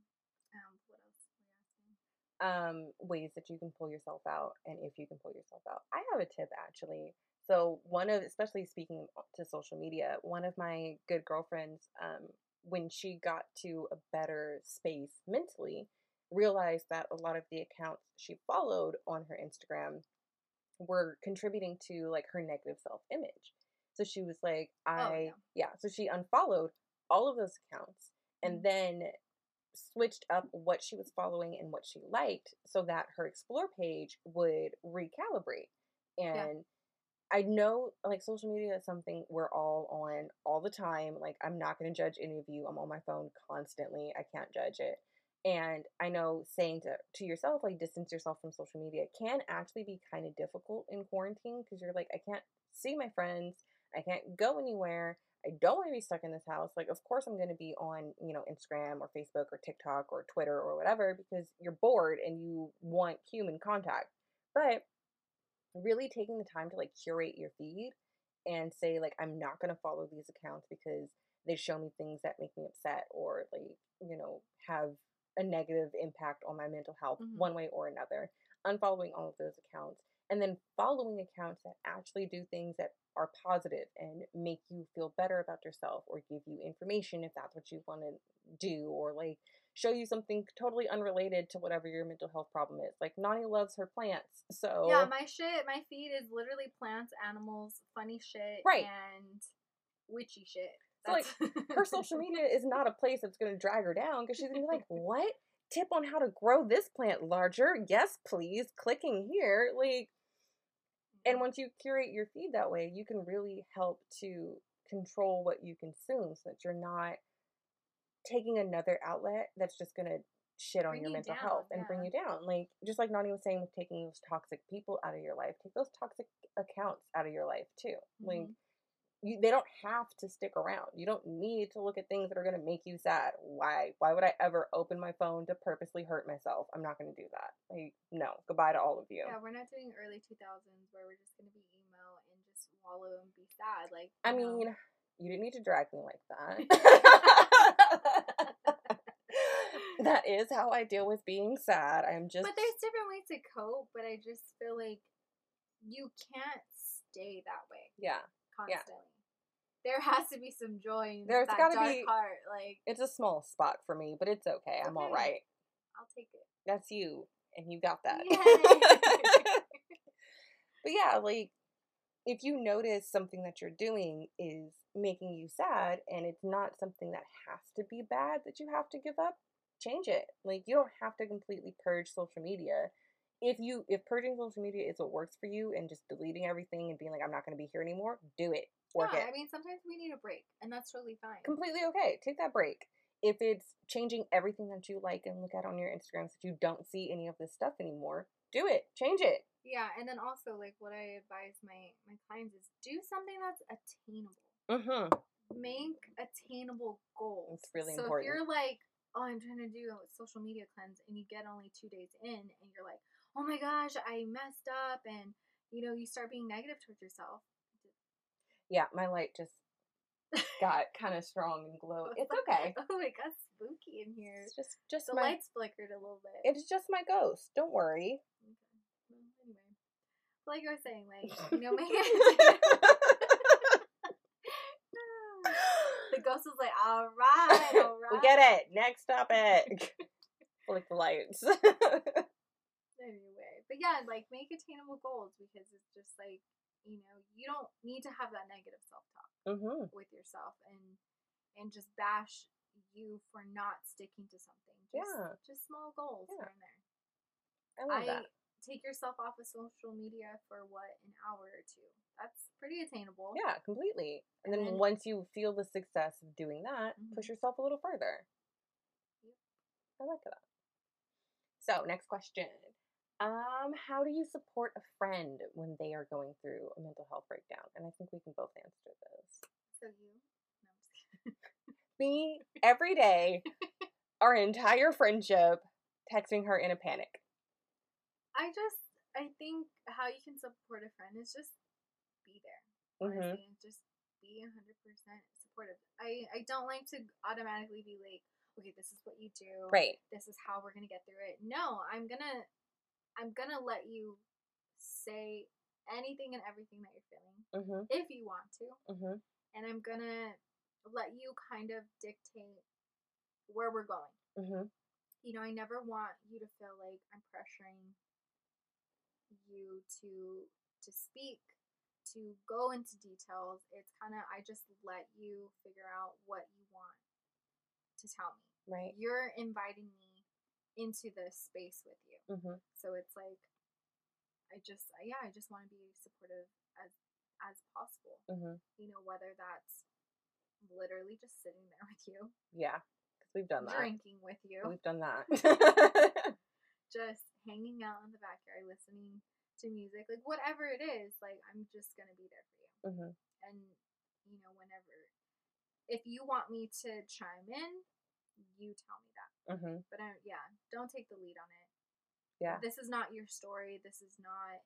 Um, what else were you asking? um, ways that you can pull yourself out and if you can pull yourself out. I have a tip actually. So one of, especially speaking to social media, one of my good girlfriends, um, when she got to a better space mentally, realized that a lot of the accounts she followed on her Instagram were contributing to like her negative self image. So she was like, I, yeah. yeah. So she unfollowed all of those accounts and Mhm. then switched up what she was following and what she liked so that her explore page would recalibrate. And I know like social media is something we're all on all the time. Like I'm not going to judge any of you. I'm on my phone constantly. I can't judge it. And I know saying to to yourself like distance yourself from social media can actually be kind of difficult in quarantine because you're like I can't see my friends. I can't go anywhere. I don't want to be stuck in this house. Like, of course, I'm going to be on, you know, Instagram or Facebook or TikTok or Twitter or whatever because you're bored and you want human contact. But really taking the time to like curate your feed and say, like, I'm not going to follow these accounts because they show me things that make me upset or, like, you know, have a negative impact on my mental health Mhm. one way or another. Unfollowing all of those accounts and then following accounts that actually do things that are positive and make you feel better about yourself or give you information if that's what you want to do or like show you something totally unrelated to whatever your mental health problem is like Nani loves her plants so Yeah, my shit, my feed is literally plants, animals, funny shit, Right. and witchy shit. So, like, her social media is not a place that's going to drag her down because she's going to be like what tip on how to grow this plant larger yes please clicking here like and mm-hmm. once you curate your feed that way you can really help to control what you consume so that you're not taking another outlet that's just going to shit on Bring your you mental down, health and bring you down like just like Nani was saying with taking those toxic people out of your life take those toxic accounts out of your life too like Mhm. you, they don't have to stick around you don't need to look at things that are going to make you sad why why would i ever open my phone to purposely hurt myself i'm not going to do that like no goodbye to all of you Yeah, we're not doing early 2000s where we're just gonna be emo and just wallow and be sad. Like, I know. mean, you didn't need to drag me like that. that is how I deal with being sad. I'm just but there's different ways to cope. But I just feel like you can't stay that way yeah. Yeah. There has to be some joy in There's that gotta dark be- heart. Like, It's a small spot for me, but it's okay. I'm all right. I'll take it. That's you, and you got that. But yeah, like if you notice something that you're doing is making you sad and it's not something that has to be bad that you have to give up, change it. Like you don't have to completely purge social media. If you if purging social media is what works for you and just deleting everything and being like I'm not going to be here anymore, do it. Work yeah, it. I mean, sometimes we need a break, and that's totally fine. completely okay. Take that break. If it's changing everything that you like and look at on your Instagram so that you don't see any of this stuff anymore, do it. Change it. Yeah, and then also like what I advise my my clients is do something that's attainable. Mhm. Make attainable goals. It's really so important. if you're like, oh, I'm trying to do a social media cleanse, and you get only two days in, and you're like, oh my gosh, I messed up, and you know, you start being negative towards yourself. Yeah, my light just got kind of strong and glow. It's okay. Oh, it got spooky in here. It's just just The my lights flickered a little bit. it's just my ghost. Don't worry. Okay. Well, anyway, like I was saying, like you know, make it. The ghost was like, "All right, all right." we get it. Next topic. Flick the lights. Anyway, but yeah, like make attainable goals because it's just like you know you don't need to have that negative self talk hmm with yourself and and just bash you for not sticking to something. Just, Yeah. just small goals Yeah. here and there. I love I that. Take yourself off of social media for what an hour or two. That's pretty attainable. Yeah, completely. And then, And then- once you feel the success of doing that, push Mhm. yourself a little further. Yep. I like that. So, next question. Um, how do you support a friend when they are going through a mental health breakdown? And I think we can both answer this. So you. No. Me, every day, our entire friendship, texting her in a panic. I just I think how you can support a friend is just be there. hmm Honestly, and just be hundred percent supportive. I I don't like to automatically be like, okay, this is what you do. Right. This is how we're gonna get through it. No, I'm gonna I'm gonna let you say anything and everything that you're feeling hmm if you want to, hmm and I'm gonna let you kind of dictate where we're going. hmm you know, I never want you to feel like I'm pressuring you to to speak, to go into details. It's kind of I just let you figure out what you want to tell me. Right. You're inviting me into this space with you. hmm So it's like I just yeah, I just want to be supportive as as possible. hmm You know, whether that's literally just sitting there with you, Yeah. Because we've done that. drinking with you, We've done that. just hanging out in the backyard listening to music, like whatever it is, like I'm just gonna be there for you. hmm And you know, whenever if you want me to chime in, you tell me that. hmm But I, yeah, don't take the lead on it. Yeah. This is not your story. This is not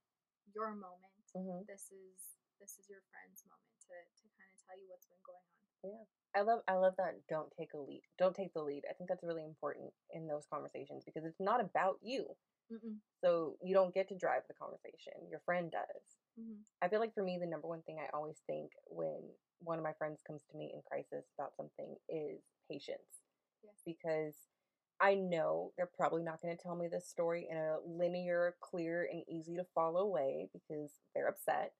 your moment. hmm This is this is your friend's moment to to kind of tell you what's been going on. Yeah. I love I love that don't take a lead. Don't take the lead. I think that's really important in those conversations because it's not about you. Mm-mm. So you don't get to drive the conversation. Your friend does. Mm-hmm. I feel like for me the number one thing I always think when one of my friends comes to me in crisis about something is patience. Yes. Because I know they're probably not going to tell me this story in a linear, clear, and easy to follow way because they're upset,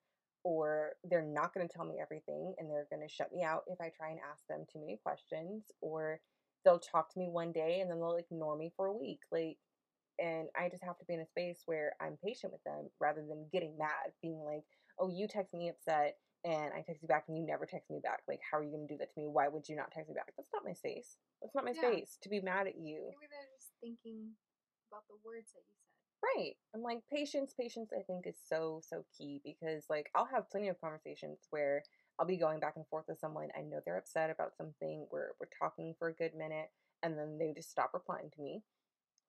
or they're not going to tell me everything and they're going to shut me out if I try and ask them too many questions, or they'll talk to me one day and then they'll ignore me for a week. Like, and I just have to be in a space where I'm patient with them rather than getting mad, being like, oh, you text me upset and I text you back and you never text me back. Like, how are you going to do that to me? Why would you not text me back? That's not my space. That's not my Yeah. space to be mad at you. Maybe they're just thinking about the words that you said. Right. I'm like, patience, patience, I think is so, so key because, like, I'll have plenty of conversations where I'll be going back and forth with someone. I know they're upset about something. We're, we're talking for a good minute and then they just stop replying to me.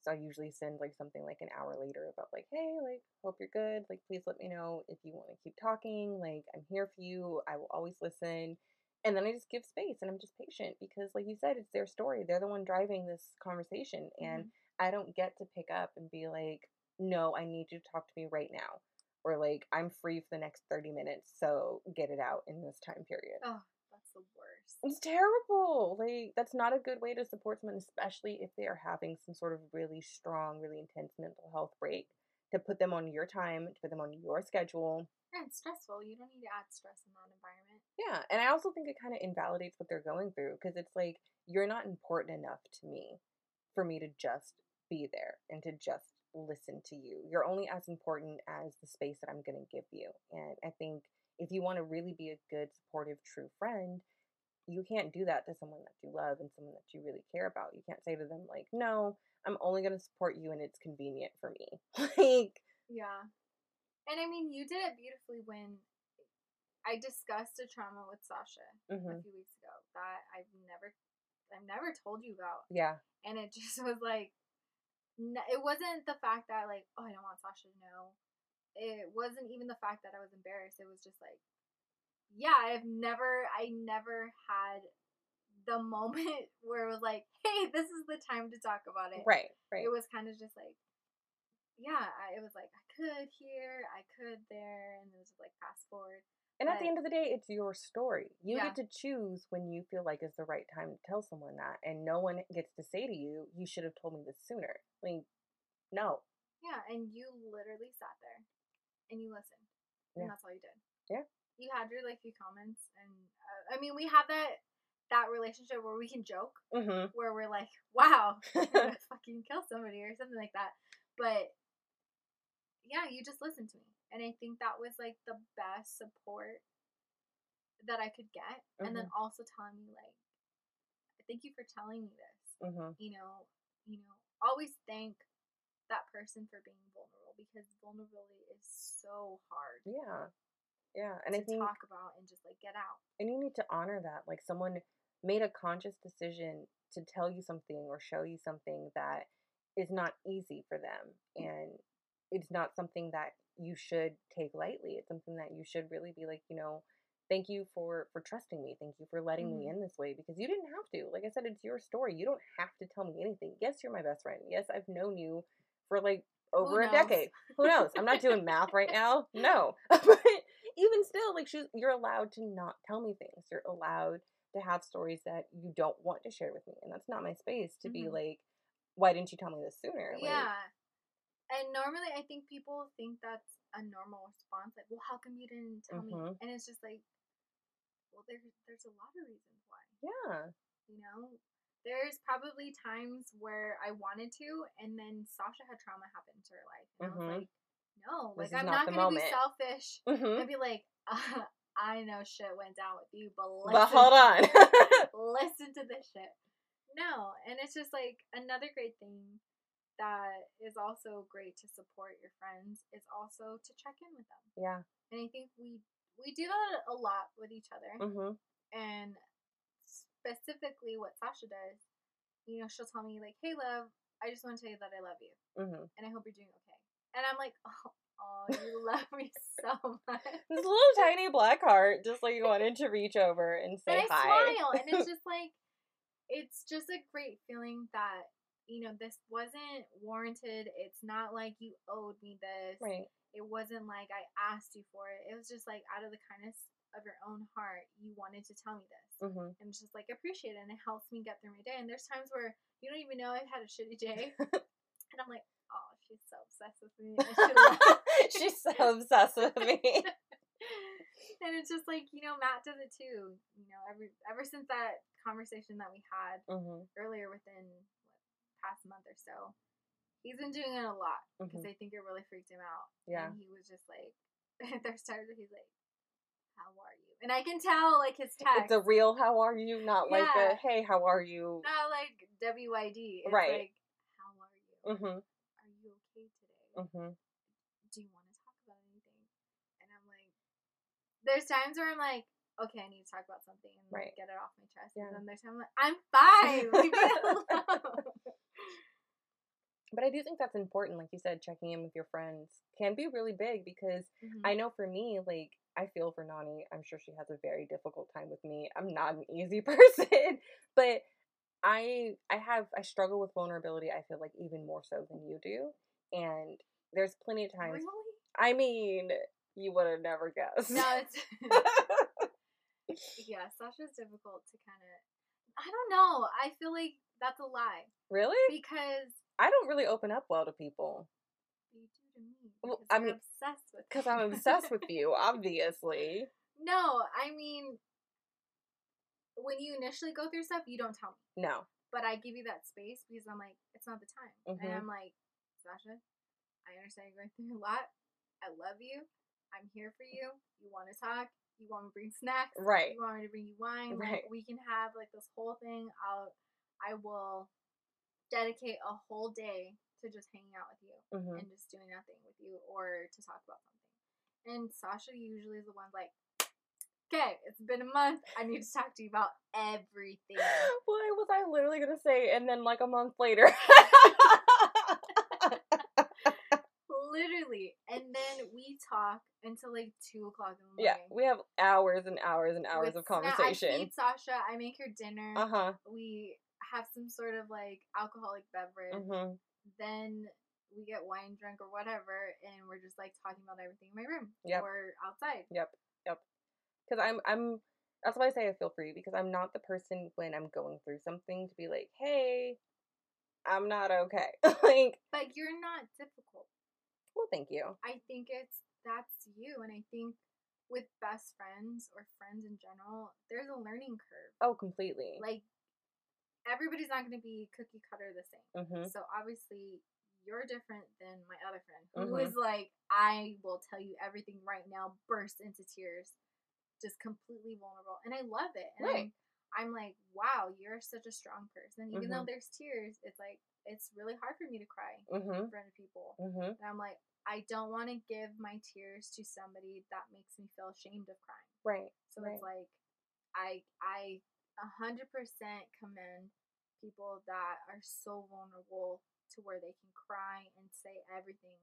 So I usually send like something like an hour later about like, hey, like, hope you're good. Like, please let me know if you want to keep talking. Like, I'm here for you. I will always listen. And then I just give space and I'm just patient because, like you said, it's their story. They're the one driving this conversation. And mm-hmm. I don't get to pick up and be like, no, I need you to talk to me right now. Or like, I'm free for the next 30 minutes, so get it out in this time period. Oh, worst. It's terrible. Like, that's not a good way to support someone, especially if they are having some sort of really strong, really intense mental health break. To put them on your time, to put them on your schedule. Yeah, it's stressful. You don't need to add stress in that environment. Yeah. And I also think it kind of invalidates what they're going through because it's like, you're not important enough to me for me to just be there and to just listen to you. You're only as important as the space that I'm going to give you. And I think if you want to really be a good, supportive, true friend, you can't do that to someone that you love and someone that you really care about. You can't say to them, like, no, I'm only going to support you and it's convenient for me. like, Yeah. And I mean, you did it beautifully when I discussed a trauma with Sasha a mhm, few weeks ago that I've never, I've never told you about, yeah, and it just was like, it wasn't the fact that like, oh, I don't want Sasha to know. It wasn't even the fact that I was embarrassed. It was just like, yeah, I've never, I never had the moment where it was like, hey, this is the time to talk about it. right, right. It was kind of just like, yeah, I, it was like I could here, I could there, and it was just like fast forward. And at the end of the day, it's your story. You Yeah. get to choose when you feel like is the right time to tell someone that, and no one gets to say to you, "You should have told me this sooner." Like, no, Yeah, and you literally sat there and you listened, Yeah. and that's all you did. Yeah. You had your like few comments, and uh, I mean, we have that that relationship where we can joke, mm-hmm. where we're like, "Wow, fucking kill somebody" or something like that. But yeah, you just listened to me. And I think that was like the best support that I could get. And then also telling me like, thank you for telling me this. Mhm. You know, you know, always thank that person for being vulnerable because vulnerability is so hard Yeah. Yeah. And to I think talk about and just like get out. and you need to honor that. Like someone made a conscious decision to tell you something or show you something that is not easy for them and it's not something that you should take lightly. It's something that you should really be like, you know, thank you for for trusting me. Thank you for letting me Mhm. in this way because you didn't have to. Like I said, it's your story. You don't have to tell me anything. Yes, you're my best friend. Yes, I've known you for like over a decade. Who knows? I'm not doing math right now. No. but even still, like she's you're allowed to not tell me things. You're allowed to have stories that you don't want to share with me. And that's not my space to be Mhm. like, why didn't you tell me this sooner? Like, Yeah. And normally I think people think that's a normal response. Like, well, how come you didn't tell me? Mhm. And it's just like, well, there's there's a lot of reasons why. Yeah. You know, there's probably times where I wanted to, and then Sasha had trauma happen to her life, and I Mhm. was like, no, This like I'm not not, gonna moment. be selfish hmm and be like, uh, I know shit went down with you, but listen, But hold on. listen to this shit. No, and it's just like another great thing that is also great to support your friends is also to check in with them. yeah. And I think we we do that a lot with each other. hmm And specifically what Sasha does, you know, she'll tell me like, "Hey, love, I just want to tell you that I love you, hmm and I hope you're doing okay." And I'm like, "Oh, oh you love me so much." This little tiny black heart just like you wanted to reach over and say and I hi. smile, and it's just like, it's just a great feeling that you know this wasn't warranted. It's not like you owed me this. right. It wasn't like I asked you for it. It was just like out of the kindness of your own heart, you wanted to tell me this. hmm And it's just like appreciate it, and it helps me get through my day. And there's times where you don't even know I've had a shitty day, and I'm like, she's so obsessed with me. She's so obsessed with me. and it's just like you know, Matt does it too. You know, every ever since that conversation that we had hmm earlier within what, past month or so, he's been doing it a lot because Mhm. I think it really freaked him out. Yeah. and he was just like, there's times that he's like, "How are you?" And I can tell like his text. It's a real how are you, not like Yeah. a hey, how are you? not like WYD. It's Right. like, how are you? hmm Are you okay today? hmm Do you want to talk about anything? And I'm like, there's times where I'm like, okay, I need to talk about something and like, Right. get it off my chest. Yeah. And then there's times I'm like, I'm fine. Leave me alone. But I do think that's important, like you said, checking in with your friends can be really big because Mhm. I know for me, like I feel for Nani. I'm sure she has a very difficult time with me. I'm not an easy person, but I I have I struggle with vulnerability. I feel like even more so than you do, and there's plenty of times. Really? I mean, you would have never guessed. No, it's yeah. Sasha's difficult to kind of. I don't know. I feel like that's a lie really? because I don't really open up well to people you do to me. Well, I you're obsessed with because. I'm obsessed with you, obviously. No, I mean, when you initially go through stuff, you don't tell me. No. But I give you that space because I'm like, it's not the time. Mhm. And I'm like, Sasha, I understand you're going through a lot. I love you. I'm here for you. You want to talk? You want me to bring snacks? Right. You want me to bring you wine? Right. Like, we can have like this whole thing. I'll, I will dedicate a whole day to just hanging out with you hmm and just doing nothing with you or to talk about something. And Sasha usually is the one like, okay, it's been a month. I need to talk to you about everything. What was I literally gonna say? And then like a month later. Literally. And then we talk until like 2 o'clock in the morning. yeah, we have hours and hours and hours with of sna- I conversation. feed Sasha. I make her dinner. Uh huh. We have some sort of like alcoholic beverage. hmm Then we get wine drunk or whatever, and we're just like talking about everything in my room Yep. or outside. Yep. Yep. Because I'm I'm. That's why I say I feel free because I'm not the person when I'm going through something to be like, hey, I'm not okay. like, But you're not difficult. Well, thank you. I think it's that's you, and I think with best friends or friends in general, there's a learning curve. Oh, completely. Like everybody's not going to be cookie cutter the same. hmm So obviously, you're different than my other friend who Mhm. is like, I will tell you everything right now, burst into tears, just completely vulnerable. And I love it. And Right. I'm, I'm like, wow, you're such a strong person. Even though Mhm. there's tears, it's like, it's really hard for me to cry Mm-hmm. in front of people. Mm-hmm. And I'm like, I don't want to give my tears to somebody that makes me feel ashamed of crying. Right. So Right. it's like I I a hundred percent commend people that are so vulnerable to where they can cry and say everything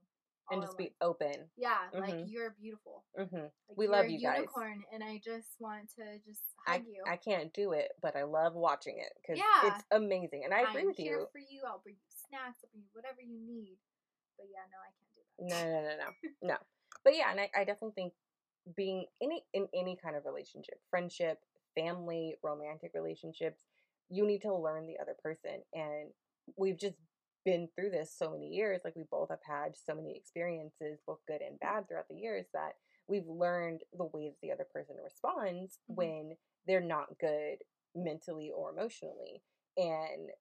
And just be once. open. yeah, like Mhm. you're beautiful. Mm-hmm. Like, We love you guys. unicorn, and I just want to just I, hug you. I can't do it, but I love watching it because Yeah. it's amazing. And I agree I'm with here you. for you. I'll bring you snacks. I'll bring you whatever you need. But yeah, no, I can't do that. No, no, no, no, no. But yeah, and I, I definitely think being any in any kind of relationship, friendship, family, romantic relationships, you need to learn the other person. And we've just been through this so many years. Like we both have had so many experiences, both good and bad, throughout the years that we've learned the ways the other person responds Mhm. when they're not good mentally or emotionally. And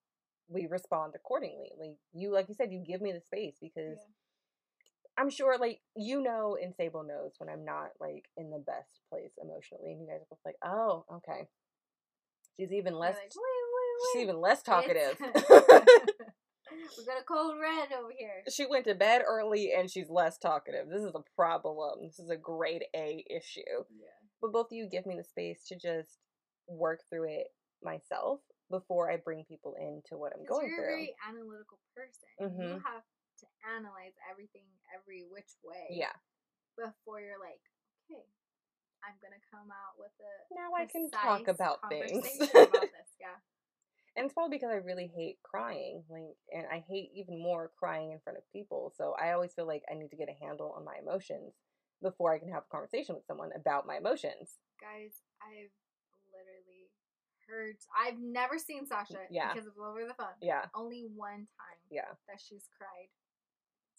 we respond accordingly. Like you, like you said, you give me the space because Yeah. I'm sure, like you know, and Sable knows when I'm not like in the best place emotionally, and you guys are both like, "Oh, okay." She's even less. like, wait, wait, she's even less talkative. we got a cold red over here. she went to bed early, and she's less talkative. This is a problem. This is a grade A issue. Yeah. But both of you give me the space to just work through it myself before I bring people into what I'm going you're through. a very analytical person. You Mhm. have to analyze everything every which way. Yeah. Before you're like, okay, I'm gonna come out with a Now I can talk about things. about this. Yeah. And it's probably because I really hate crying, like, and I hate even more crying in front of people. So I always feel like I need to get a handle on my emotions before I can have a conversation with someone about my emotions. Guys, I've literally heard. I've never seen Sasha Yeah. because of over the phone. Yeah, Only one time yeah, that she's cried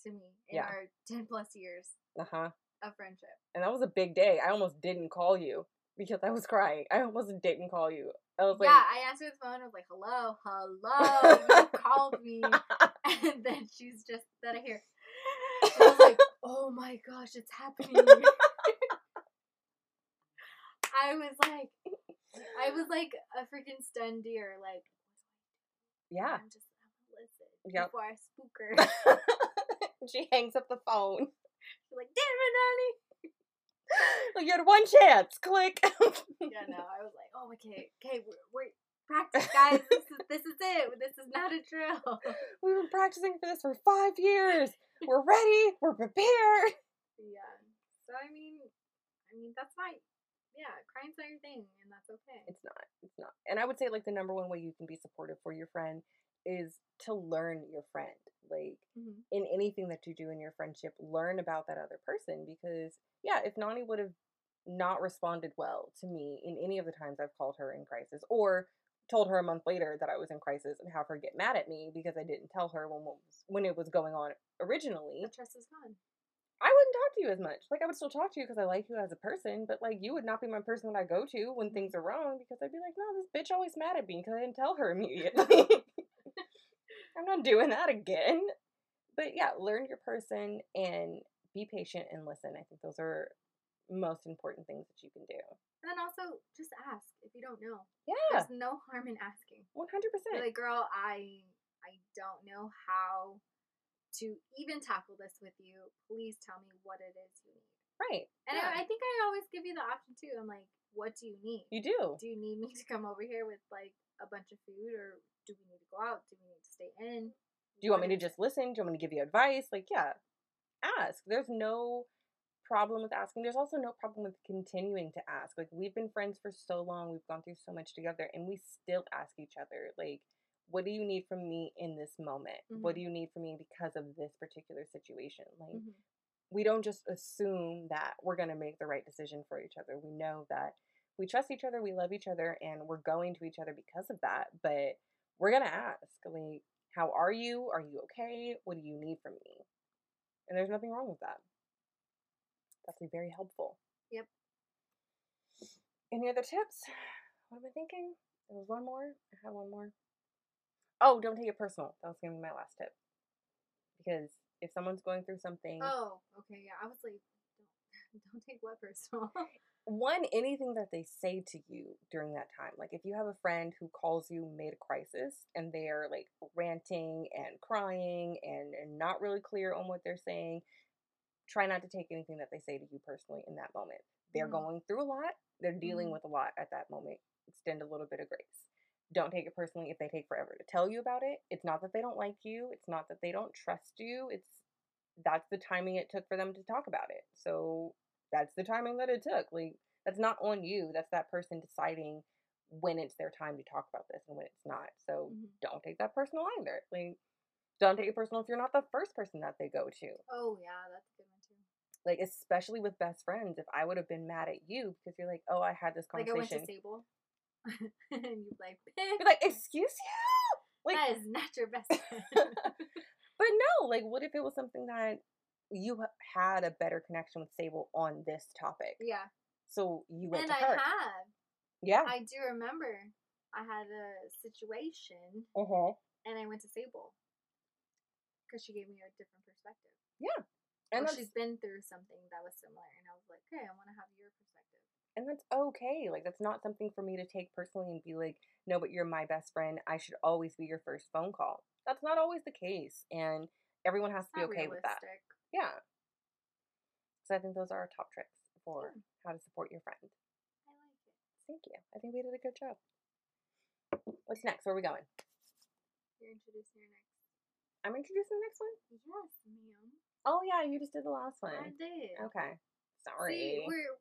to me in Yeah. our ten plus years uh huh. of friendship. And that was a big day. I almost didn't call you because I was crying. I almost didn't call you. I was yeah, I answered the phone. I was like, "Hello, hello, you called me," and then she's just out of here. And I was like, "Oh my gosh, it's happening!" I was like, I was like a freaking stunned deer. Like, yeah. I'm just listen Yep. before I spook her. she hangs up the phone. She's like, "Damn it, Nani!" Like you had one chance. Click. Yeah, no, I was like, "Oh, okay, okay, we're, we're practice, guys. This is this is it. This is not a drill." We've been practicing for this for five years. We're ready. We're prepared. Yeah. So I mean, I mean that's not. Yeah, crying's not your thing, and that's okay. It's not. It's not. And I would say like the number one way you can be supportive for your friend is to learn your friend. Like Mhm. in anything that you do in your friendship, learn about that other person because yeah, if Nani would have not responded well to me in any of the times I've called her in crisis or told her a month later that I was in crisis and have her get mad at me because I didn't tell her when what was, when it was going on originally, The trust is gone. I wouldn't talk to you as much. Like I would still talk to you because I like you as a person, but like you would not be my person that I go to when things are wrong because I'd be like, no, this bitch always mad at me because I didn't tell her immediately. I'm not doing that again. But yeah, learn your person and be patient and listen. I think those are most important things that you can do. And then also just ask if you don't know. Yeah, There's no harm in asking. one hundred Be percent. like, girl, I I don't know how to even tackle this with you. Please tell me what it is you need. Right. And yeah. I, I think I always give you the option too. I'm like, what do you need? you do. do you need me to come over here with like a bunch of food or do we need to go out? Do we need to stay in? Do you want me to just listen? Do you want me to give you advice? Like, yeah, ask. There's no problem with asking. There's also no problem with continuing to ask. Like, we've been friends for so long, we've gone through so much together, and we still ask each other, like, what do you need from me in this moment? What do you need from me because of this particular situation? Like, Mhm. we don't just assume that we're going to make the right decision for each other. We know that we trust each other, we love each other, and we're going to each other because of that. But we're going to ask, like, how are you? Are you okay? What do you need from me? And there's nothing wrong with that. That's very helpful. Yep. Any other tips? What am I thinking? There was one more. I had one more. Oh, don't take it personal. That was going to be my last tip. because if someone's going through something, Oh, okay, yeah. I was like, don't don't take what personal. one anything that they say to you during that time like if you have a friend who calls you mid crisis and they're like ranting and crying and, and not really clear on what they're saying try not to take anything that they say to you personally in that moment. They're Mhm. going through a lot they're dealing Mhm. with a lot at that moment. Extend a little bit of grace. Don't take it personally if they take forever to tell you about it. It's not that they don't like you it's not that they don't trust you it's that's the timing it took for them to talk about it. So that's the timing that it took. Like that's not on you. That's that person deciding when it's their time to talk about this and when it's not. So Mhm. don't take that personal either. Like don't take it personal if you're not the first person that they go to. Oh yeah, that's a good one too. Like especially with best friends, if I would have been mad at you because you're like, oh, I had this conversation. Like I went conversation. to Sable, and you're like, You're like, excuse you. Like, that is not your best friend. but no, like, what if it was something that you had a better connection with Sable on this topic? yeah, So you went and to I her. have. yeah. I do remember. I had a situation, uh-huh. and I went to Sable because she gave me a different perspective. Yeah. And she's been through something that was similar, and I was like, "Hey, I want to have your perspective." and that's okay. Like that's not something for me to take personally and be like, no, but you're my best friend. I should always be your first phone call. That's not always the case, and everyone has to be okay with that. Yeah. So I think those are our top tricks for Yeah. how to support your friend. I like it. Thank you. I think we did a good job. What's next? Where are we going? You're introducing your next. I'm introducing the next one. Yes, ma'am. Oh yeah, you just did the last one. I did. Okay. Sorry. See, we're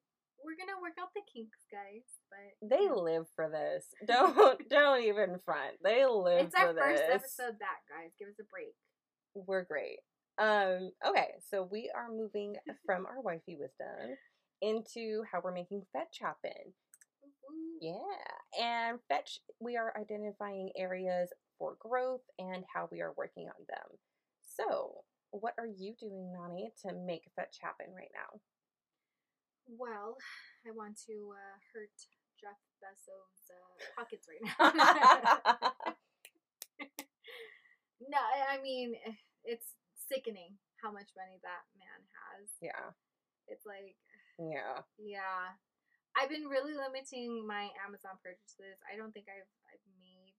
we're gonna work out the kinks, guys. But they live for this. Don't don't even front. They live for this. it's our this. first episode back, guys. Give us a break. We're great. Um, okay, so we are moving from our wifey wisdom into how we're making fetch happen. Woo-woo. Yeah. And fetch, we are identifying areas for growth and how we are working on them. So, what are you doing, Nani, to make fetch happen right now? Well, I want to uh, hurt Jeff Bezos' uh, pockets right now. no, I I mean it's sickening how much money that man has. yeah. It's like, Yeah. yeah, I've been really limiting my Amazon purchases. I don't think I've I've made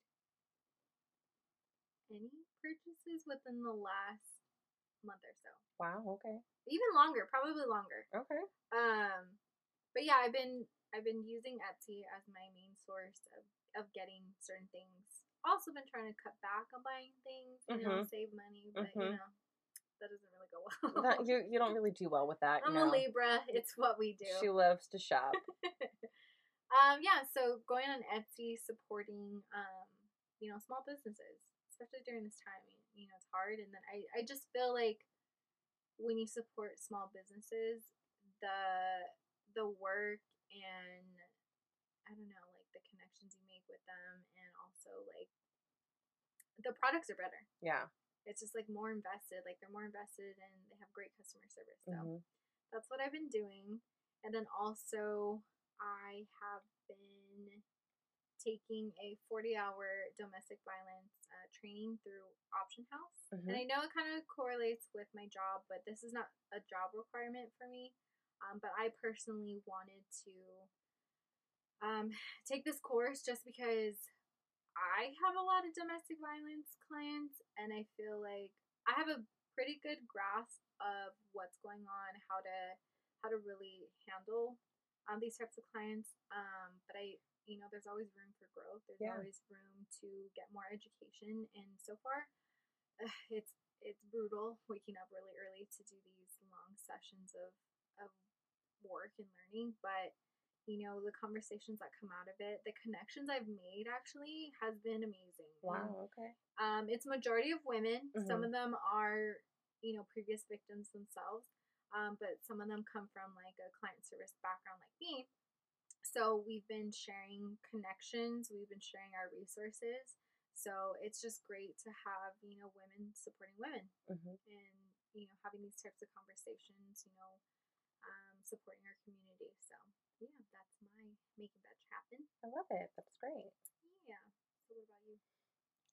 any purchases within the last month or so. Wow, okay. Even longer, probably longer. Okay. Um, but yeah, I've been I've been using Etsy as my main source of of getting certain things. Also, been trying to cut back on buying things, you know, Mhm. save money, but Mhm. you know, that doesn't really go well. That, you you don't really do well with that. I'm no. a Libra. It's what we do. She loves to shop. um, yeah. So going on Etsy, supporting um, you know, small businesses, especially during this time. You know, it's hard, and then I I just feel like when you support small businesses, the the work and I don't know, like the connections you make with them, and also like the products are better. Yeah. It's just like more invested, like they're more invested, and they have great customer service. So Mhm. that's what I've been doing. And then also, I have been taking a 40 hour domestic violence uh, training through Option House. Mhm. And I know it kind of correlates with my job, but this is not a job requirement for me. Um, but I personally wanted to um, take this course just because I have a lot of domestic violence clients, and I feel like I have a pretty good grasp of what's going on, how to how to really handle um, these types of clients. Um, but I, you know, there's always room for growth. There's Yeah. always room to get more education, and so far, uh, it's it's brutal waking up really early to do these long sessions of of work and learning, but you know the conversations that come out of it the connections i've made actually has been amazing. And, Wow, okay. um it's majority of women. Some Mhm. of them are you know previous victims themselves um but some of them come from like a client service background like me. So we've been sharing connections we've been sharing our resources. So it's just great to have you know women supporting women hmm and you know having these types of conversations you know um, supporting our community so yeah that's my making that happen I love it. That's great. yeah so what about you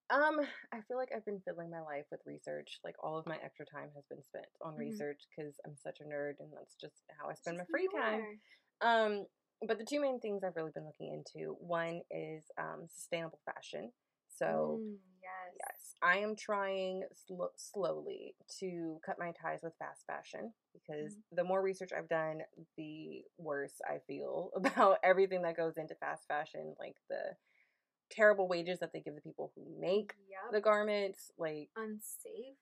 Um, I feel like I've been filling my life with research. Like all of my extra time has been spent on Mhm. research because I'm such a nerd, and that's just how I spend my free time. Um, but the two main things I've really been looking into one is um, sustainable fashion. So, Mm, I am trying sl- slowly to cut my ties with fast fashion because mm-hmm. the more research I've done, the worse I feel about everything that goes into fast fashion, like the terrible wages that they give the people who make Yep. the garments, like unsafe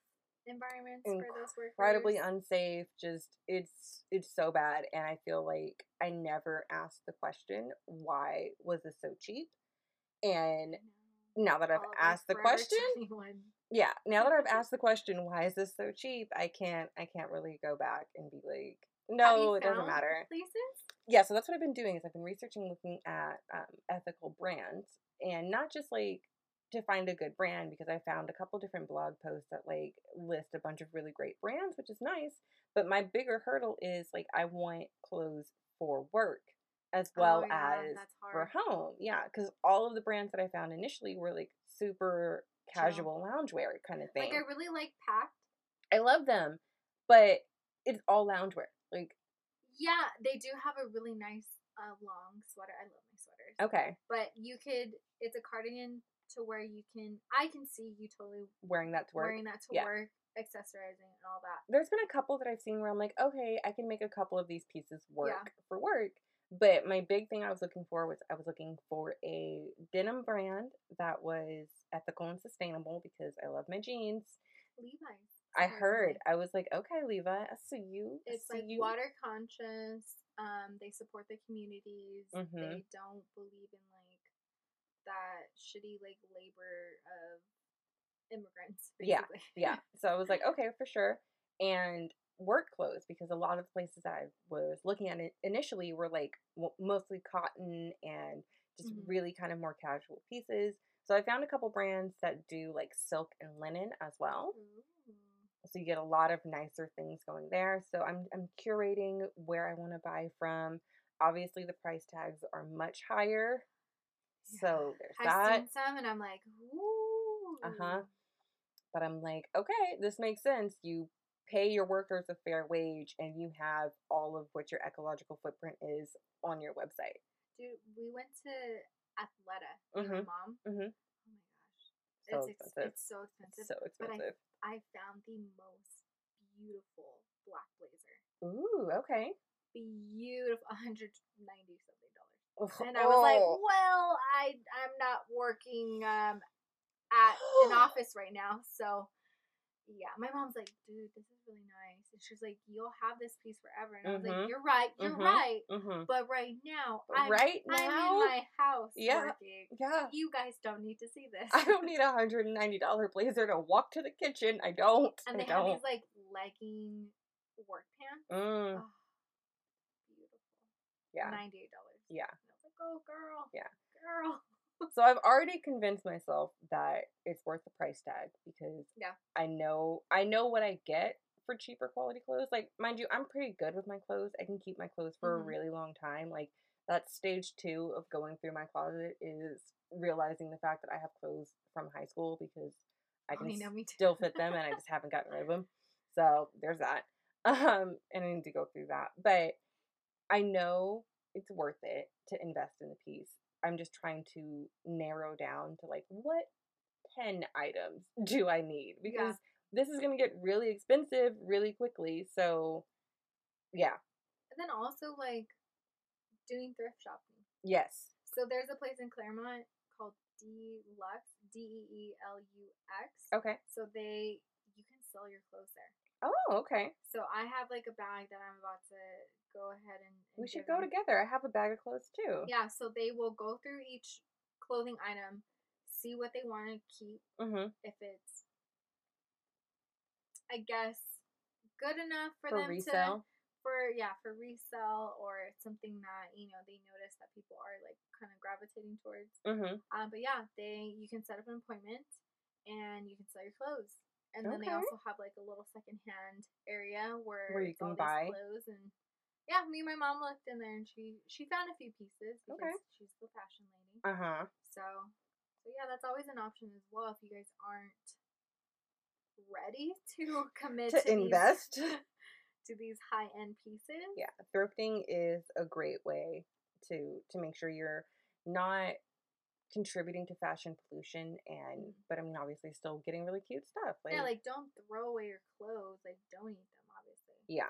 environments for those workers. incredibly unsafe just it's it's so bad and i feel like i never asked the question why was this so cheap and mm-hmm. Now that i've All of asked the question 21. yeah now that i've asked the question why is this so cheap i can't i can't really go back and be like no it doesn't matter Places? yeah so that's what i've been doing is i've been researching looking at um, ethical brands and not just like to find a good brand because i found a couple different blog posts that like list a bunch of really great brands which is nice but my bigger hurdle is like i want clothes for work as well oh, yeah, as for home yeah because all of the brands that i found initially were like super casual loungewear kind of thing Like I really like Pact. i love them but it's all loungewear like Yeah, they do have a really nice uh, long sweater. I love my sweaters. okay But you could. It's a cardigan to where you can. I can see you totally wearing that to work wearing that to Yeah. work, accessorizing and all that. there's been a couple that I've seen where I'm like, okay, I can make a couple of these pieces work Yeah. for work. But my big thing I was looking for was I was looking for a denim brand that was ethical and sustainable because I love my jeans. Levi's. I heard. I was like, okay, Levi, I see you. I It's see like you. water conscious. Um, they support the communities. Mhm. They don't believe in like that shitty like labor of immigrants. Yeah, yeah. So I was like, okay, for sure. And work clothes because a lot of the places I was looking at initially were like mostly cotton and just Mhm. really kind of more casual pieces. So I found a couple brands that do like silk and linen as well. Ooh. So you get a lot of nicer things going there. So I'm I'm curating where I want to buy from. Obviously the price tags are much higher. So there's I've that. seen some, and I'm like, ooh. Uh-huh. But I'm like, okay, this makes sense. You pay your workers a fair wage and you have all of what your ecological footprint is on your website. Dude, we went to Athleta with my Mhm. mom. Mhm. Oh my gosh, So it's ex- expensive. it's so expensive. So but I. I found the most beautiful black blazer. Ooh, okay. Beautiful, 190 something dollars. Oof, And I was like, oh. well, I I'm not working um at an office right now, so yeah. My mom's like, dude, this is really nice, and she's like, you'll have this piece forever, and I was like, you're right, you're Mhm. right, Mhm. but right now, I'm right I'm in my house Yeah. working. yeah. You guys don't need to see this. I don't need a hundred and ninety dollar blazer to walk to the kitchen. I don't. and I they have don't. these like legging work pants. Mm, Oh, beautiful. yeah. Ninety eight dollars. Yeah. And I was like, oh girl. Yeah. Girl. So I've already convinced myself that it's worth the price tag because Yeah. I know I know what I get for cheaper quality clothes. Like mind you, I'm pretty good with my clothes. I can keep my clothes for Mhm. a really long time. Like that stage 2 of going through my closet is realizing the fact that I have clothes from high school because I Oh, can you know, still fit them and I just haven't gotten rid of them. So there's that. Um and I need to go through that. But I know it's worth it to invest in the piece. I'm just trying to narrow down to like what 10 items do I need because this is going to get really expensive really quickly. So yeah. And then also like doing thrift shopping. Yes. So there's a place in Claremont called Deelux, D E E L U X. Okay. So they you can sell your clothes there. Oh, okay. So I have like a bag that I'm about to go ahead and, and We should go them. together. I have a bag of clothes too. Yeah, so they will go through each clothing item, see what they want to keep, Mhm. if it's I guess good enough for, For them resale. to for yeah, for resell or something that, you know, they notice that people are like kind of gravitating towards. Mhm. Um, but yeah, they you can set up an appointment and you can sell your clothes. And then they also have like a little secondhand area where, Where you can buy. clothes and yeah, me and my mom looked in there and she she found a few pieces because Okay. she's the fashion lady. Uh-huh. So So yeah, that's always an option as well if you guys aren't ready to commit to to, invest. these, to these high end pieces. yeah, thrifting is a great way to to make sure you're not contributing to fashion pollution and but I mean obviously still getting really cute stuff. yeah, like don't throw away your clothes. Like donate them, obviously. Yeah.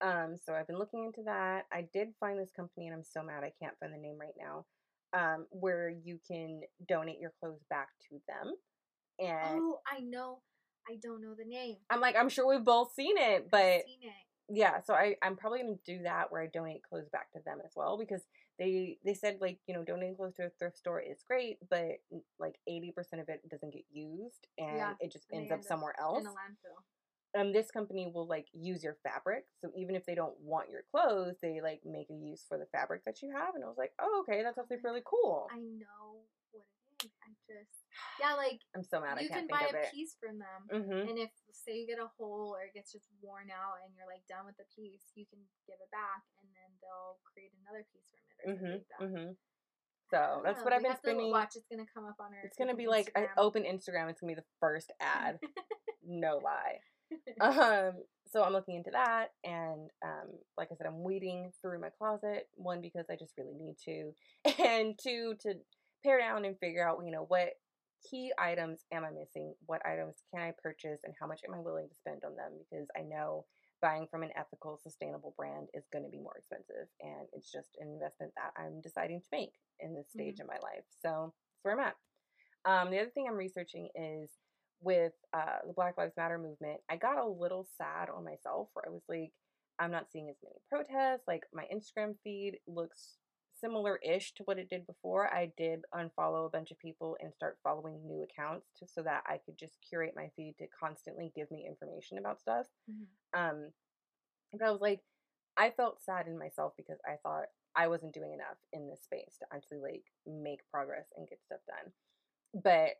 Um, so I've been looking into that. I did find this company and I'm so mad I can't find the name right now. Um, where you can donate your clothes back to them. And Oh, I know. I don't know the name. I'm like, I'm sure we've both seen it, but seen it. yeah, so I, I'm probably gonna do that where I donate clothes back to them as well because they they said like, you know, donating clothes to a thrift store is great, but like eighty percent of it doesn't get used and Yeah, it just and ends up somewhere else. in a landfill. um this company will like use your fabric so even if they don't want your clothes they like make a use for the fabric that you have and i was like oh okay that's actually really cool I know what it is. I just yeah, like i'm so mad you can buy a it piece from them. mm-hmm. And if say you get a hole or it gets just worn out and you're like done with the piece, you can give it back and then they'll create another piece from it or something mm-hmm like that. mm-hmm so that's know, what i've been spending Watch, it's gonna come up on our. it's gonna be like I open instagram it's gonna be the first ad no lie um so i'm looking into that and um like i said i'm weeding through my closet one because i just really need to and two to pare down and figure out you know what key items am i missing? What items can i purchase? And how much am i willing to spend on them? Because i know buying from an ethical sustainable brand is going to be more expensive and it's just an investment that i'm deciding to make in this stage Mhm. of my life. So that's where i'm at. Um, the other thing i'm researching is with uh, the Black Lives Matter movement, I got a little sad on myself where I was like, I'm not seeing as many protests. Like my Instagram feed looks similar ish to what it did before. I did unfollow a bunch of people and start following new accounts to, so that I could just curate my feed to constantly give me information about stuff. Mhm. Um, but I was like, I felt sad in myself because I thought I wasn't doing enough in this space to actually like make progress and get stuff done. But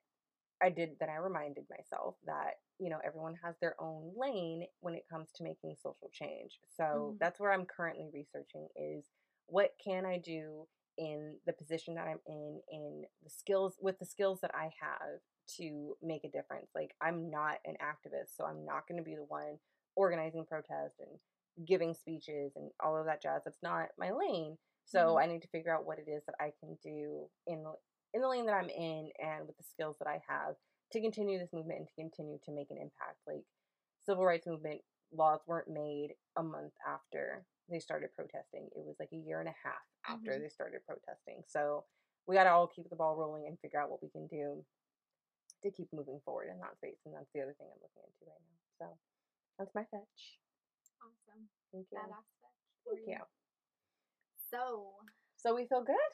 I did then I reminded myself that, you know, everyone has their own lane when it comes to making social change. So Mhm. that's where I'm currently researching is what can I do in the position that I'm in in the skills with the skills that I have to make a difference. Like I'm not an activist, so I'm not going to be the one organizing protests and giving speeches and all of that jazz. That's not my lane. So Mhm. I need to figure out what it is that I can do in the in the lane that I'm in and with the skills that I have to continue this movement and to continue to make an impact. Like civil rights movement laws weren't made a month after they started protesting. It was like a year and a half after Mhm. they started protesting. So we got to all keep the ball rolling and figure out what we can do to keep moving forward in that space. And that's the other thing I'm looking into right now. So that's my fetch. Awesome. Thank you. Badass fetch Thank you. So So we feel good?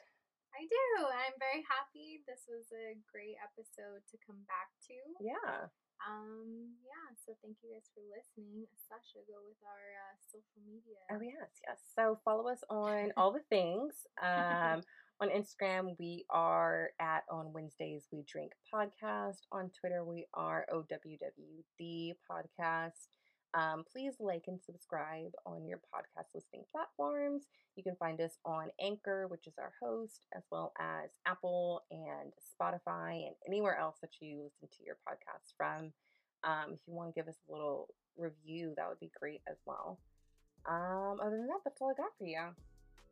I do. I'm very happy. This was a great episode to come back to. Yeah. Um, yeah. So thank you guys for listening. Sasha, go with our uh, social media. Oh yes, yes. So follow us on all the things. Um, on Instagram, we are at on Wednesdays we drink podcast. On Twitter, we are OWWD podcast. Um, please like and subscribe on your podcast listening platforms. You can find us on Anchor, which is our host, as well as Apple and Spotify and anywhere else that you listen to your podcasts from. Um, if you want to give us a little review, that would be great as well. Um, other than that, that's all I got for you.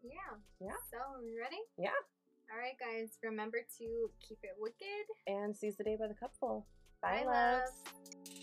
Yeah. Yeah. So, are you ready? Yeah. All right, guys. Remember to keep it wicked. And seize the day by the cupful. Bye, Bye, loves. loves.